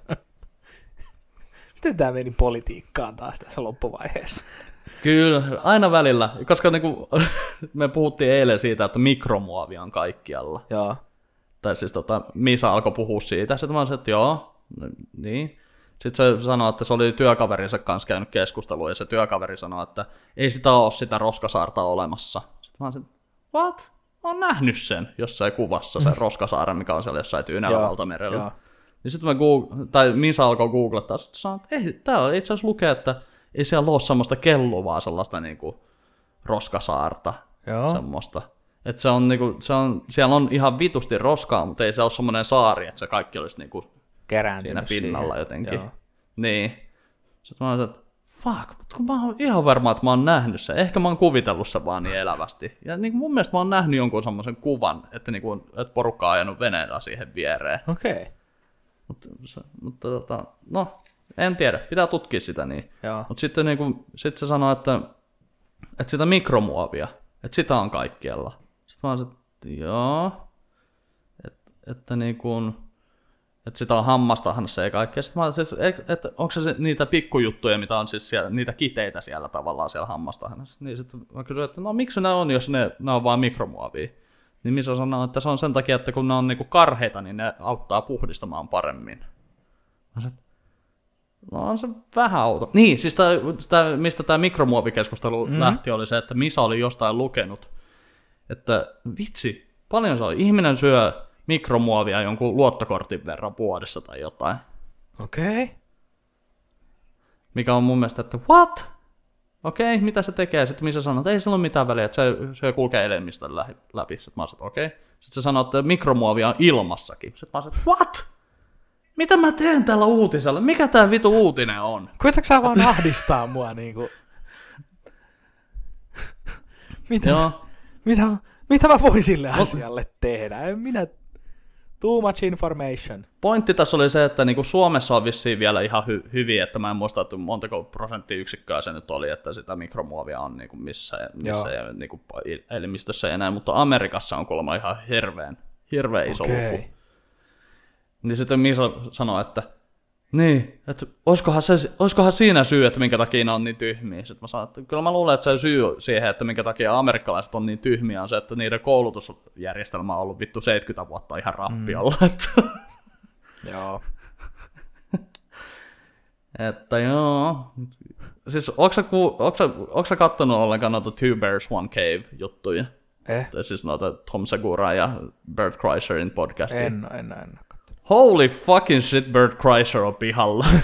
Miten tämä meni politiikkaan taas tässä loppuvaiheessa? Kyllä, aina välillä, koska niinku, me puhuttiin eilen siitä, että mikromuovi on kaikkialla. Joo. Tai siis tota, Misa alkoi puhua siitä, sitten mä olin, että joo, niin. Sitten se sanoi, että se oli työkaverinsa kanssa käynyt keskustelua, ja se työkaveri sanoi, että ei sitä ole sitä roskasaarta olemassa. Sitten mä se, what? Mä oon nähnyt sen jossain kuvassa, sen roskasaaren, mikä on siellä jossain Tyynellä. Niin sitten mä Goog- tai Misa alkoi googlettaa, sitten sanoi, että ei, täällä itse asiassa lukee, että ei siellä ole semmoista kelluvaa sellaista niinku roskasaarta Joo. semmoista. Että se on niinku, se on, siellä on ihan vitusti roskaa, mutta ei se ole semmoinen saari, että se kaikki olisi niinku Kerääntynyt siinä pinnalla siihen. jotenkin. Joo. Niin. Sitten mä olin, että fuck, mutta kun mä oon ihan varma, että mä oon nähnyt sen. Ehkä mä oon kuvitellut sen vaan niin elävästi. Ja niin mun mielestä mä oon nähnyt jonkun semmoisen kuvan, että, niinku, että porukka on ajanut veneellä siihen viereen. Okei. Okay. Mutta, se, mutta tota, no, en tiedä, pitää tutkia sitä niin. Mutta sitten niinku, sit se sanoi, että, että sitä mikromuovia, että sitä on kaikkialla. Sitten mä olisin, että joo, että, että niinku, että sitä on hammastahannassa ja kaikkea. Sitten mä siis, et- että onko se niitä pikkujuttuja, mitä on siis siellä, niitä kiteitä siellä tavallaan siellä hammastahannassa. Niin sitten mä kysyin, että no miksi ne on, jos ne, ne on vaan mikromuovia. Niin missä sanoo, että se on sen takia, että kun ne on niinku karheita, niin ne auttaa puhdistamaan paremmin. Mä sanoin, No on se vähän auto. Niin, siis tää, tää, mistä tämä mikromuovikeskustelu mm. lähti, oli se, että Misa oli jostain lukenut, että vitsi, paljon se on. Ihminen syö mikromuovia jonkun luottokortin verran vuodessa tai jotain. Okei. Okay. Mikä on mun mielestä, että what? Okei, mitä se tekee? Sitten Misa sanoo, että ei sillä ole mitään väliä, että se, se kulkee elimistön läpi. Sitten mä sanoin, että okei. Sitten se sanoo, että mikromuovia on ilmassakin. Sitten mä sanoin, what? Mitä mä teen tällä uutisella? Mikä tää vitu uutinen on? Koitatko sä vaan ahdistaa mua niinku? mitä, Joo. mitä, mitä mä voin sille asialle tehdä? En minä... Too much information. Pointti tässä oli se, että niinku Suomessa on vissiin vielä ihan hy- hyvin, että mä en muista, että montako prosenttiyksikköä se nyt oli, että sitä mikromuovia on niinku missä, missä ja niinku elimistössä ja näin, mutta Amerikassa on kuulemma ihan hirveän, hirveän iso Okei. luku. Niin sitten Misa sanoi, että niin, että olisikohan, se, olisikohan siinä syy, että minkä takia ne on niin tyhmiä. Sitten mä sanoin, että kyllä mä luulen, että se syy siihen, että minkä takia amerikkalaiset on niin tyhmiä, on se, että niiden koulutusjärjestelmä on ollut vittu 70 vuotta ihan rappiolla. Mm. Joo. että joo. Siis onko sä, ku, kattonut ollenkaan noita Two Bears One Cave juttuja? Eh? Tai siis noita Tom Segura ja Bert Kreiserin podcastia. En, en, en. Holy fucking shit, Bert Kreiser on pihalla.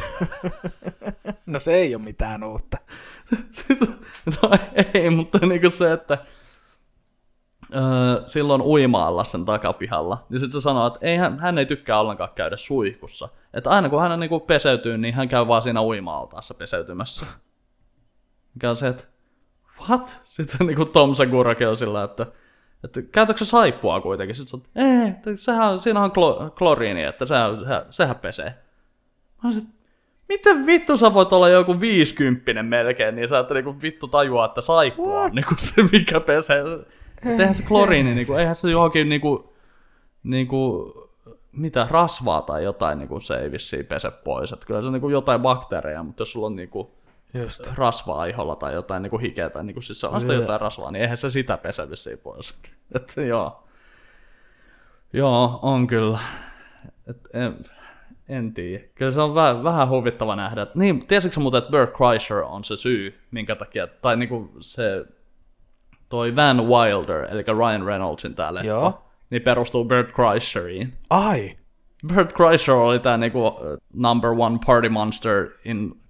No se ei ole mitään uutta. Siis, no ei, mutta niinku se, että öö, silloin uimaalla sen takapihalla, niin sitten se sanoo, että ei, hän, hän ei tykkää ollenkaan käydä suihkussa. Että aina kun hän niinku peseytyy, niin hän käy vaan siinä uima-altaassa peseytymässä. Mikä on se, että what? Sitten niinku Tom Segurakin on sillä, että että käytätkö sä saippua kuitenkin? Sitten on, ei, sehän, siinä on klo, kloriini, että sehän, sehän, sehän pesee. Mä olisin, Miten vittu sä voit olla joku viisikymppinen melkein, niin sä et niinku vittu tajua, että saippua on niinku se, mikä pesee. Et eihän se kloriini, niinku, eihän se johonkin niinku, niinku, mitä, rasvaa tai jotain niinku, se ei vissiin pese pois. Et kyllä se on niinku jotain bakteereja, mutta jos sulla on niinku, Just. rasvaa iholla tai jotain niinku hikeä tai niinku, siis se on sitä jotain rasvaa, niin eihän se sitä pese vissiin pois. Et, joo. Joo, on kyllä. Et, en, en tiedä. Kyllä se on vähän, vähän huvittava nähdä. Niin, tiesitkö muuten, että Bert Kreischer on se syy, minkä takia, tai niinku se toi Van Wilder, eli Ryan Reynoldsin tää leffa, Joo. niin perustuu Bert Kreischeriin. Ai! Bert Kreischer oli tää niinku uh, number one party monster in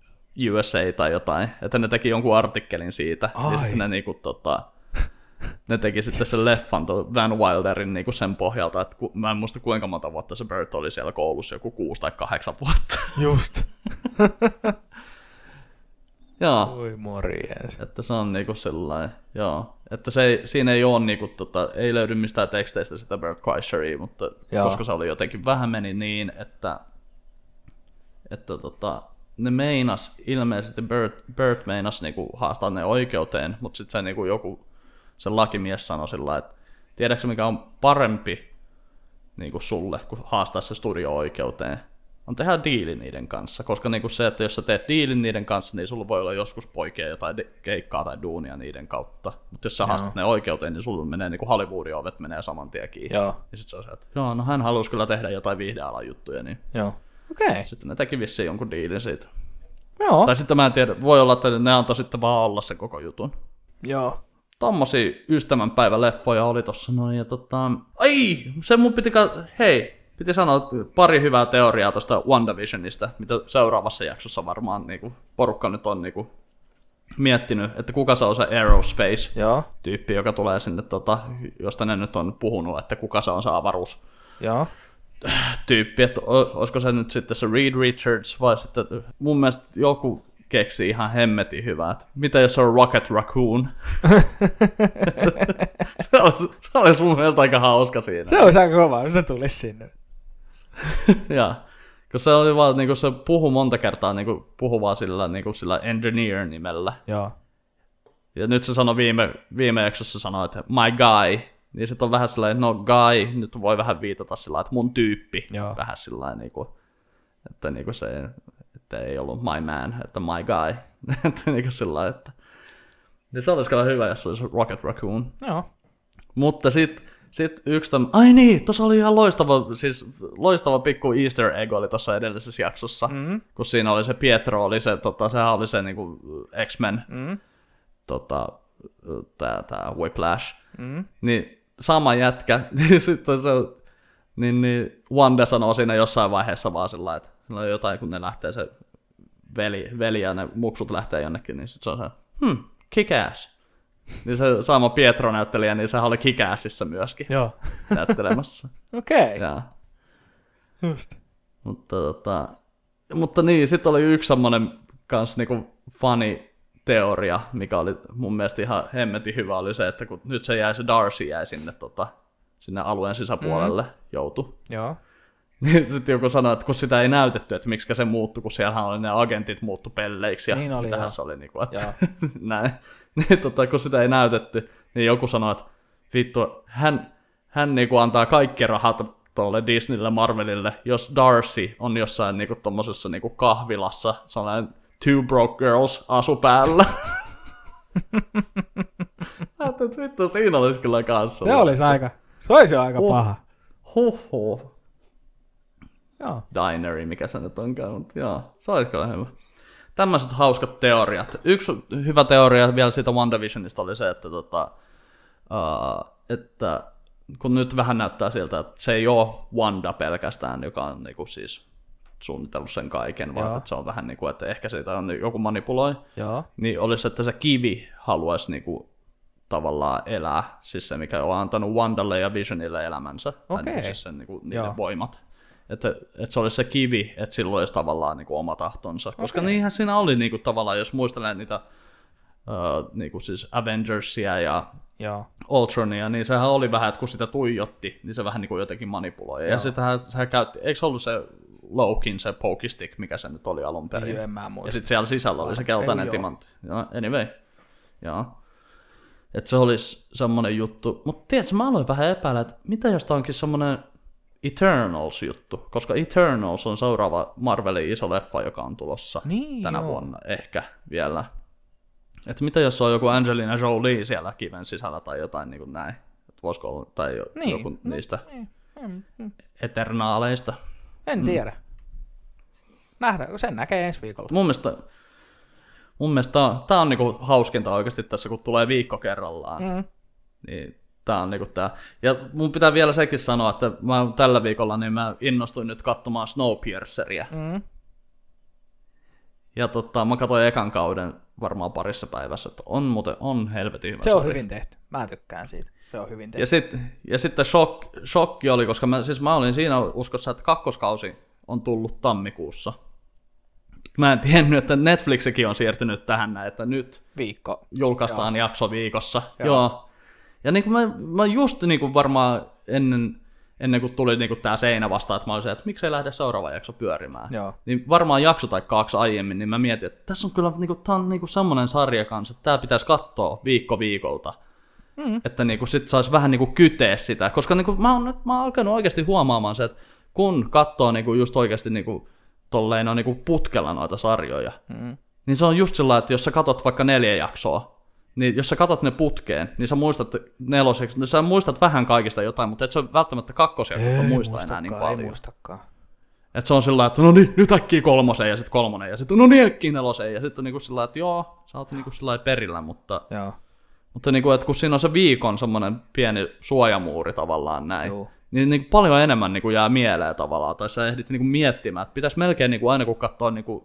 USA tai jotain, että ne teki jonkun artikkelin siitä, Ai. ja sitten ne niinku tota, ne teki sitten sen leffan Van Wilderin niinku sen pohjalta, että ku, mä en muista kuinka monta vuotta se Bert oli siellä koulussa, joku kuusi tai kahdeksan vuotta. Just. joo, Oi morjens. että se on niinku sellainen, joo. Että se ei, siinä ei ole niinku, tota, ei löydy mistään teksteistä sitä Bert Kreischeria, mutta Joo. koska se oli jotenkin vähän meni niin, että, että tota, ne meinas, ilmeisesti Bert, Bert meinas niinku haastaa ne oikeuteen, mutta sitten se niinku joku, se lakimies sanoi sillä että tiedätkö mikä on parempi niinku sulle, kun haastaa se studio oikeuteen, on tehdä diili niiden kanssa, koska niinku se, että jos sä teet diilin niiden kanssa, niin sulla voi olla joskus poikia jotain de- keikkaa tai duunia niiden kautta. Mutta jos sä haastat ne oikeuteen, niin sulla menee niinku Hollywoodin ovet menee saman tien kiinni. Joo. Ja sit se on se, että joo, no hän halusi kyllä tehdä jotain viihdealan juttuja, niin Joo. Okei. Okay. sitten ne teki vissiin jonkun diilin siitä. Joo. Tai sitten mä en tiedä, voi olla, että ne antoi sitten vaan olla se koko jutun. Joo. Tommosia ystävänpäiväleffoja oli tossa noin, ja tota... Ai, se mun piti... Ka- Hei, piti sanoa että pari hyvää teoriaa tosta WandaVisionista, mitä seuraavassa jaksossa varmaan niinku, porukka nyt on niinku, miettinyt, että kuka se on se Aerospace Joo. tyyppi, joka tulee sinne, tota, josta ne nyt on puhunut, että kuka se on se avaruus Joo. Tyyppi, että olisiko se nyt sitten se Reed Richards vai sitten mun mielestä joku keksi ihan hemmetin hyvää. Mitä jos on Rocket Raccoon? se, olisi, se olisi mun mielestä aika hauska siinä. Se olisi aika kova, se tulisi sinne. ja, kun se oli vaan, niin se puhu monta kertaa, niin puhu vaan sillä, niin sillä engineer-nimellä. Joo. Ja nyt se sanoi viime, viime jaksossa sanoi, että my guy. Niin sitten on vähän sellainen, no guy, nyt voi vähän viitata sillä että mun tyyppi. Joo. Vähän sillä niin kuin, että niin kuin se, että ei ollut my man, että my guy. että niin kuin sillä että niin se olisi kyllä hyvä, jos se olisi Rocket Raccoon. Joo. Mutta sitten sit yksi tämmö... Ai niin, tuossa oli ihan loistava, siis loistava pikku easter egg oli tuossa edellisessä jaksossa. Mm. Kun siinä oli se Pietro, oli se, tota, sehän oli se niinku X-Men, mm. tota, tää, tää Whiplash. Mm. Niin sama jätkä, niin sitten se, niin, niin Wanda sanoo siinä jossain vaiheessa vaan sillä että on jotain, kun ne lähtee se veli, veli ja ne muksut lähtee jonnekin, niin sitten se on se, hmm, kick ass. Niin se sama Pietro-näyttelijä, niin sehän oli Kikääsissä myöskin Joo. näyttelemässä. Okei. Okay. Just. mutta, tota, mutta niin, sitten oli yksi semmoinen kans niinku funny teoria, mikä oli mun mielestä ihan hemmetin hyvä, oli se, että kun nyt se jäi se Darcy jäi sinne, tota, sinne alueen sisäpuolelle, mm. joutu. Joo. Niin sitten joku sanoi, että kun sitä ei näytetty, että miksi se muuttui, kun siellähän oli ne agentit muuttu pelleiksi ja Niin oli, se oli, niin kuin, että näin. Niin, tota, kun sitä ei näytetty, niin joku sanoi, että vittu, hän, hän niin kuin antaa kaikki rahat tuolle Disneylle, Marvelille, jos Darcy on jossain niin kuin, tommosessa niin kuin kahvilassa, sellainen Two Broke Girls asu päällä. Ajattelin, että vittu, siinä olisi kyllä kanssa. Se olisi aika, se olisi aika Huh. paha. Huhhuh. Joo. dineri, mikä se nyt onkaan, mutta joo, se olisi kyllä hyvä. Tämmöiset hauskat teoriat. Yksi hyvä teoria vielä siitä WandaVisionista oli se, että, tota, uh, että kun nyt vähän näyttää siltä, että se ei ole Wanda pelkästään, joka on niinku siis suunnitellut sen kaiken, vaan Joo. että se on vähän niin kuin, että ehkä siitä on joku manipuloi, Joo. niin olisi, että se kivi haluaisi niinku tavallaan elää, siis se mikä on antanut Wandalle ja Visionille elämänsä, tai Okei. niinku siis sen, niinku, niiden Joo. voimat. Että, että se olisi se kivi, että sillä olisi tavallaan niinku oma tahtonsa. Koska niinhän siinä oli niinku, tavallaan, jos muistelee niitä uh, niinku siis Avengersia ja Joo. Ultronia, niin sehän oli vähän, että kun sitä tuijotti, niin se vähän niin kuin jotenkin manipuloi. Ja sitähän sehän käytti, eikö se ollut se Lowkin se Pokistick, mikä se nyt oli alun perin. Joo, en mä Ja muista. sitten siellä sisällä oli se keltainen timantti. Joo, anyway. Joo. Että se olisi semmonen juttu. Mutta tiedätkö, mä aloin vähän epäillä, että mitä jos tää onkin semmonen Eternals-juttu, koska Eternals on seuraava Marvelin iso leffa, joka on tulossa Niin, tänä joo. vuonna ehkä vielä. Että mitä jos on joku Angelina Jolie siellä kiven sisällä tai jotain niin kuin näin. Että voisiko olla, tai jo, Niin, joku niistä Mm, mm. eternaaleista. En tiedä. Nähdään, sen näkee ensi viikolla. Mun mielestä, mun mielestä tää, tää on niinku hauskinta oikeasti tässä, kun tulee viikko kerrallaan. Mm. Niin tää on niinku tää. Ja mun pitää vielä sekin sanoa, että mä tällä viikolla niin mä innostuin nyt katsomaan Snowpierceria. Mm. Ja tota, mä katsoin ekan kauden varmaan parissa päivässä, että on muuten, on helvetin hyvä Se on sarja. hyvin tehty. Mä tykkään siitä. Se on hyvin tehty. Ja, sit, ja sitten shock, shokki oli, koska mä, siis mä olin siinä uskossa, että kakkoskausi on tullut tammikuussa. Mä en tiennyt, että Netflixikin on siirtynyt tähän näin, että nyt Viikko. julkaistaan Joo. jakso viikossa. Joo. Joo. Ja niin kuin mä, mä just niin kuin varmaan ennen, ennen kuin tuli niin kuin tämä seinä vastaan, että mä olisin, että miksei lähde seuraava jakso pyörimään. Joo. Niin varmaan jakso tai kaksi aiemmin, niin mä mietin, että tässä on kyllä niin kuin, tää on niin kuin semmoinen sarja kanssa, että tämä pitäisi katsoa viikko viikolta. Mm. Että niin kuin sit saisi vähän niin kuin kyteä sitä, koska niin kuin mä, oon, mä oon alkanut oikeasti huomaamaan se, että kun katsoo niin kuin just oikeasti niin kuin, tolleen on niin kuin putkella noita sarjoja, Mm. niin se on just sillä, että jos sä katot vaikka neljä jaksoa, niin jos sä katot ne putkeen, niin sä muistat neloseksi, niin sä muistat vähän kaikista jotain, mutta et sä välttämättä kakkosjaksosta muista enää niin Ei paljon. muistakaan. Että se on sillä että no niin, nyt äkkiä kolmoseen ja sitten kolmonen ja sitten no niin äkkiä neloseen ja sitten on niinku sillä että joo, sä oot niinku sillä perillä, mutta, Joo. Mutta niinku, että kun siinä on se viikon semmoinen pieni suojamuuri tavallaan näin, Joo. niin, niin paljon enemmän niin kuin jää mieleen tavallaan, tai sä ehdit niin kuin miettimään, että pitäisi melkein niin kuin aina kun katsoo niin kuin,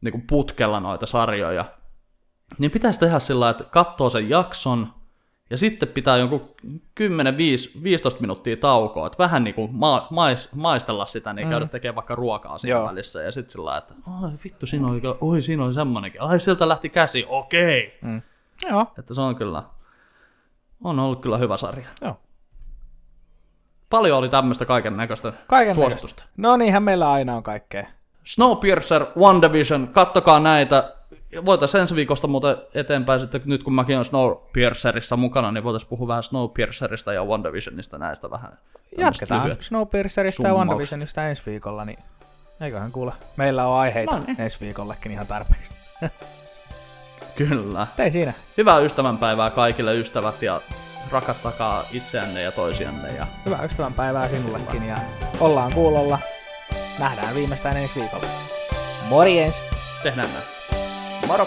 niin kuin putkella noita sarjoja, niin pitäisi tehdä sillä että katsoo sen jakson, ja sitten pitää jonkun 10-15 minuuttia taukoa, että vähän niin kuin ma- mais- maistella sitä, niin käydä tekemään vaikka ruokaa siinä Joo. välissä, ja sitten sillä että ai vittu, siinä oli, oi siinä oli semmoinenkin, ai sieltä lähti käsi, okei. Mm. Joo. Että se on kyllä, on ollut kyllä hyvä sarja. Joo. Paljon oli tämmöistä kaiken näköistä suositusta. No niinhän meillä aina on kaikkea. Snowpiercer, One Division, kattokaa näitä. Voitaisiin ensi viikosta muuten eteenpäin sitten, nyt kun mäkin olen Snowpiercerissa mukana, niin voitaisiin puhua vähän Snowpiercerista ja One Divisionista näistä vähän. Jatketaan. Snowpiercerista ja summaukset. WandaVisionista ensi viikolla, niin eiköhän kuule. Meillä on aiheita No niin. ensi viikollekin ihan tarpeeksi. Kyllä. Ei siinä. Hyvää ystävänpäivää kaikille ystävät ja rakastakaa itseänne ja toisianne. Ja Hyvää ystävänpäivää sinullekin ja ollaan kuulolla. Nähdään viimeistään ensi viikolla. Morjens! tehdään näin. Moro!